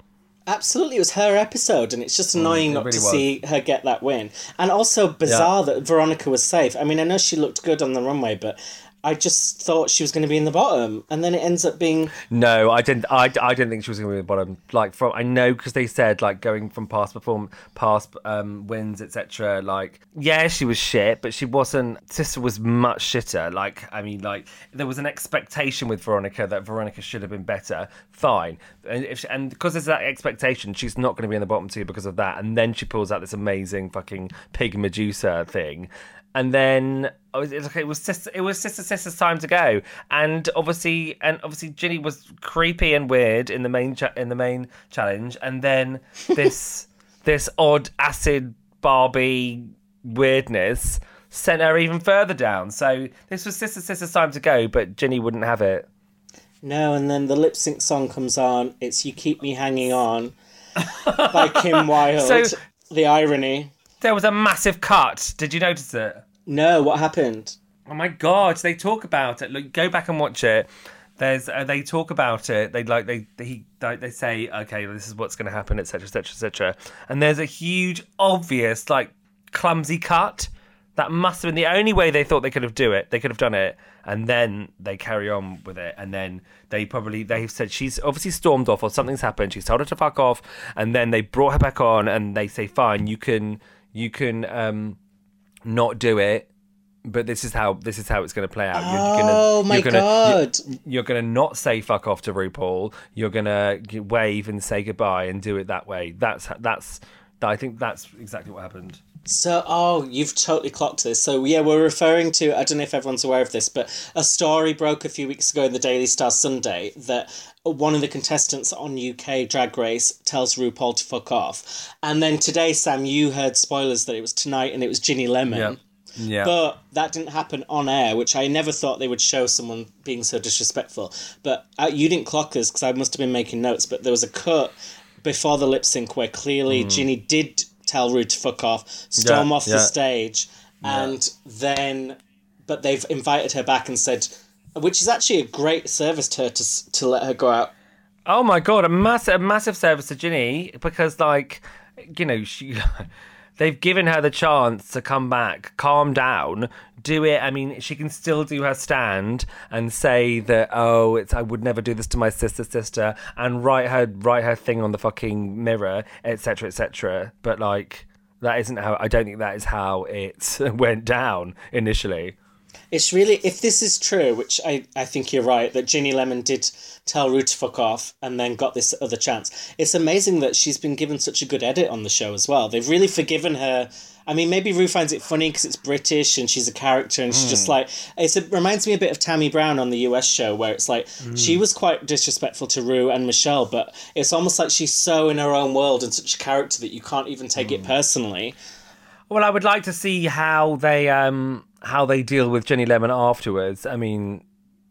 Absolutely, it was her episode, and it's just mm, annoying it not really to was. see her get that win. And also bizarre that Veronica was safe. I mean, I know she looked good on the runway, but I just thought she was going to be in the bottom, and then it ends up being No, I didn't. I, I didn't think she was going to be at the bottom. Like from I know because they said like going from past perform past um, wins etc. Like yeah, she was shit, but she wasn't. Sister was much shitter. Like I mean, like there was an expectation with Veronica that Veronica should have been better. Fine, and if she, and because there's that expectation, she's not going to be in the bottom two because of that. And then she pulls out this amazing fucking pig Medusa thing. And then oh, it was, it was sister, it was sister sister's time to go, and obviously, and obviously, Ginny was creepy and weird in the main cha- in the main challenge, and then this this odd acid Barbie weirdness sent her even further down. So this was sister sister's time to go, but Ginny wouldn't have it. No, and then the lip sync song comes on. It's "You Keep Me Hanging On" by Kim Wilde. So- the irony. There was a massive cut. Did you notice it? No, what happened? Oh my god, they talk about it. Look, go back and watch it. there's uh, they talk about it. They like they he they say okay, this is what's going to happen, etc., etc., etc. And there's a huge, obvious, like clumsy cut. That must have been the only way they thought they could have do it. They could have done it, and then they carry on with it. And then they probably they've said she's obviously stormed off or something's happened. She's told her to fuck off, and then they brought her back on, and they say fine, you can you can um not do it but this is how this is how it's going to play out. You're, you're Oh my you're gonna, God. You're, you're going to not say fuck off to RuPaul. You're going to wave and say goodbye and do it that way. That's that's. I think that's exactly what happened. So, oh, you've totally clocked this. So, yeah, we're referring to, I don't know if everyone's aware of this, but a story broke a few weeks ago in the Daily Star Sunday that one of the contestants on UK Drag Race tells RuPaul to fuck off. And then today, Sam, you heard spoilers that it was tonight and it was Ginny Lemon. Yeah. Yeah. But that didn't happen on air, which I never thought they would show someone being so disrespectful. But uh, you didn't clock this because I must have been making notes. But there was a cut before the lip sync where clearly Ginny did tell Ru to fuck off, storm. Yeah, off the stage, and then, but they've invited her back and said, which is actually a great service to her to to let her go out. Oh my god, a massive, a massive service to Ginny because, like, you know, she, they've given her the chance to come back, calm down, do it. I mean, she can still do her stand and say that, oh, it's I would never do this to my sister, sister, and write her write her thing on the fucking mirror, etc., etc. But like, that isn't how. I don't think that is how it went down initially. It's really, if this is true, which I, I think you're right, that Ginny Lemon did tell Ru to fuck off and then got this other chance. It's amazing that she's been given such a good edit on the show as well. They've really forgiven her. I mean, maybe Ru finds it funny because it's British and she's a character and she's just hmm. like, it's, it reminds me a bit of Tammie Brown on the US show where it's like, hmm. she was quite disrespectful to Ru and Michelle, but it's almost like she's so in her own world and such a character that you can't even take it hmm. personally. Well, I would like to see how they um how they deal with Ginny Lemon afterwards. I mean,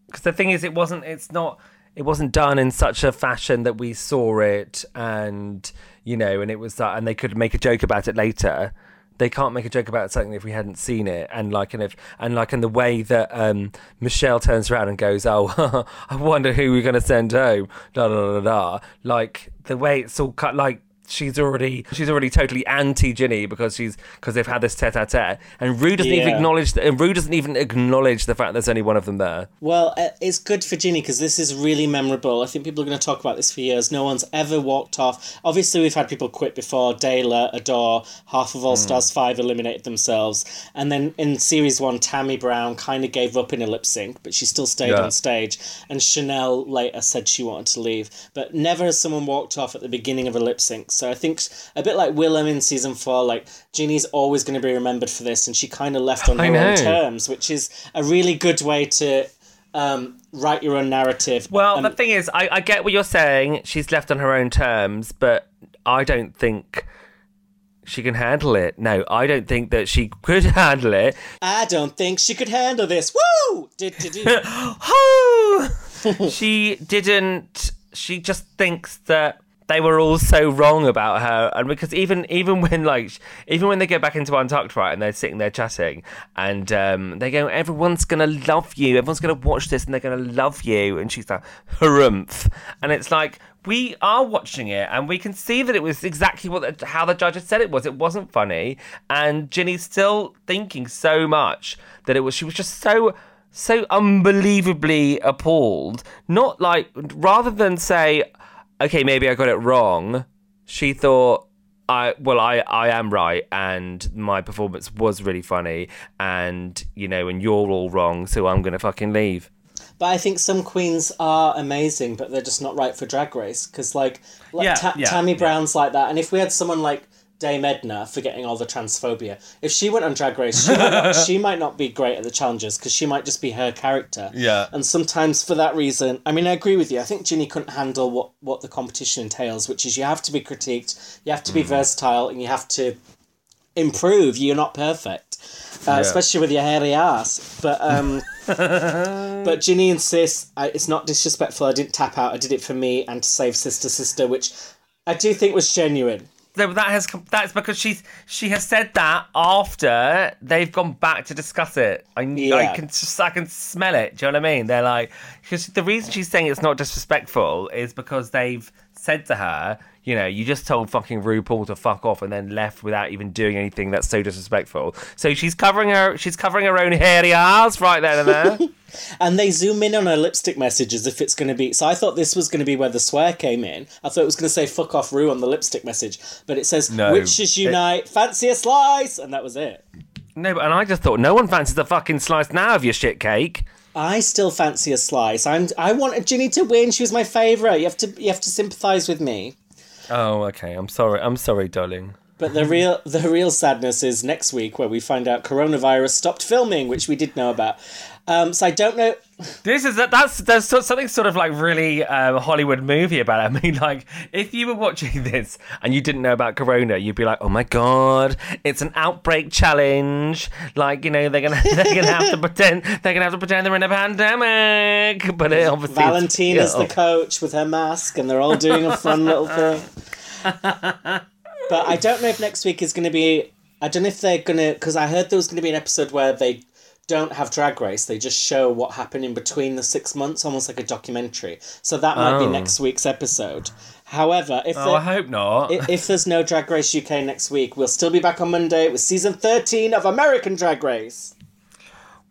because the thing is, it wasn't. It's not. It wasn't done in such a fashion that we saw it, and you know, and it was that, and they could make a joke about it later. They can't make a joke about something if we hadn't seen it, and like, and if, and like, in the way that um, Michelle turns around and goes, "Oh, I wonder who we're going to send home," da da da da. Like the way it's all cut, like she's already she's already totally anti Ginny because she's because they've had this tete a tete, and Ru doesn't even Yeah. acknowledge and Ru doesn't even acknowledge the fact there's only one of them there. Well, uh, it's good for Ginny because this is really memorable. I think people are going to talk about this for years. No one's ever walked off. Obviously, we've had people quit before. Dayla, Adore, half of All Stars 5 eliminated themselves. And then in Series 1, Tammie Brown kind of gave up in a lip sync, but she still stayed Yeah. on stage. And Chanel later said she wanted to leave. But never has someone walked off at the beginning of a lip sync. So I think a bit like Willam in Season 4, like Ginny's always going to be remembered for this. And she kind of left on I her own terms, which is a really good way to um, write your own narrative. Well, Um, the thing is, I, I get what you're saying. She's left on her own terms, but I don't think she can handle it. No, I don't think that she could handle it. I don't think she could handle this. Woo! She didn't. She just thinks that they were all so wrong about her, and because even even when like even when they go back into Untucked right and they're sitting there chatting, and um, they go, everyone's gonna love you, everyone's gonna watch this, and they're gonna love you, and she's like, harumph, and it's like. We are watching it, and we can see that it was exactly what the, how the judge had said it was. It wasn't funny, and Ginny's still thinking so much that it was. She was just so so unbelievably appalled. Not like rather than say, okay, maybe I got it wrong. She thought, I well, I I am right, and my performance was really funny, and you know, and you're all wrong, so I'm gonna fucking leave. But I think some queens are amazing, but they're just not right for Drag Race. Because, like, like Yeah, Ta- yeah, Tammy yeah. Brown's like that. And if we had someone like Dame Edna, forgetting all the transphobia, if she went on Drag Race, she might not, she might not be great at the challenges because she might just be her character. Yeah. And sometimes for that reason, I mean, I agree with you. I think Ginny couldn't handle what, what the competition entails, which is you have to be critiqued, you have to be Mm. versatile, and you have to improve. You're not perfect, uh, especially with your hairy ass. But um, but Ginny insists I, it's not disrespectful. I didn't tap out. I did it for me and to save Sister Sister, which I do think was genuine. That has that's because she's she has said that after they've gone back to discuss it. I, I can just I can smell it. Do you know what I mean? They're like because the reason she's saying it's not disrespectful is because they've said to her, you know, you just told fucking RuPaul to fuck off and then left without even doing anything that's so disrespectful. So she's covering her she's covering her own hairy ass right there and there. And they zoom in on her lipstick message as if it's going to be. So I thought this was going to be where the swear came in. I thought it was going to say "fuck off, Ru" on the lipstick message, but it says No. "witches unite, fancy a slice," and that was it. no, but and I just thought no one fancies a fucking slice now of your shit cake. I still fancy a slice. I'm. I wanted Ginny to win. She was my favourite. You have to. You have to sympathise with me. Oh, okay. I'm sorry. I'm sorry, darling. But the real the real sadness is next week where we find out coronavirus stopped filming, which we did know about. Um, so I don't know. This is that's there's something sort of like really um, Hollywood movie about it. I mean, like if you were watching this and you didn't know about Corona, you'd be like, "Oh my god, it's an outbreak challenge!" Like you know they're gonna they're gonna have to pretend they're gonna have to pretend they're in a pandemic. But it obviously Valentina's the coach with her mask, and they're all doing a fun little thing. But I don't know if next week is going to be. I don't know if they're going to. Because I heard there was going to be an episode where they don't have Drag Race, they just show what happened in between the six months, almost like a documentary. So that might be Oh. next week's episode. However, if Oh, there- I hope not. i- if there's no Drag Race UK next week, we'll still be back on Monday with season 13 of American Drag Race.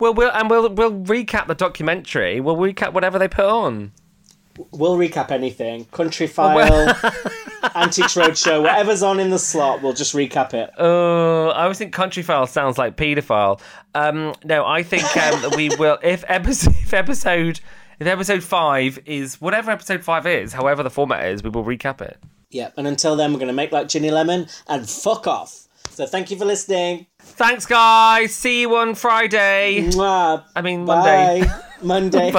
well, we'll and we'll we'll recap the documentary. We'll recap whatever they put on. We'll recap anything. Countryfile, Antiques Roadshow, whatever's on in the slot, we'll just recap it. Oh, I always think country file sounds like paedophile. Um, no, I think um, we will. If episode, if episode, if episode five is whatever episode five is, however the format is, we will recap it. Yeah, and until then, we're going to make like Ginny Lemon and fuck off. So thank you for listening. Thanks, guys. See you on Friday. Mwah. I mean Monday. Bye. Monday.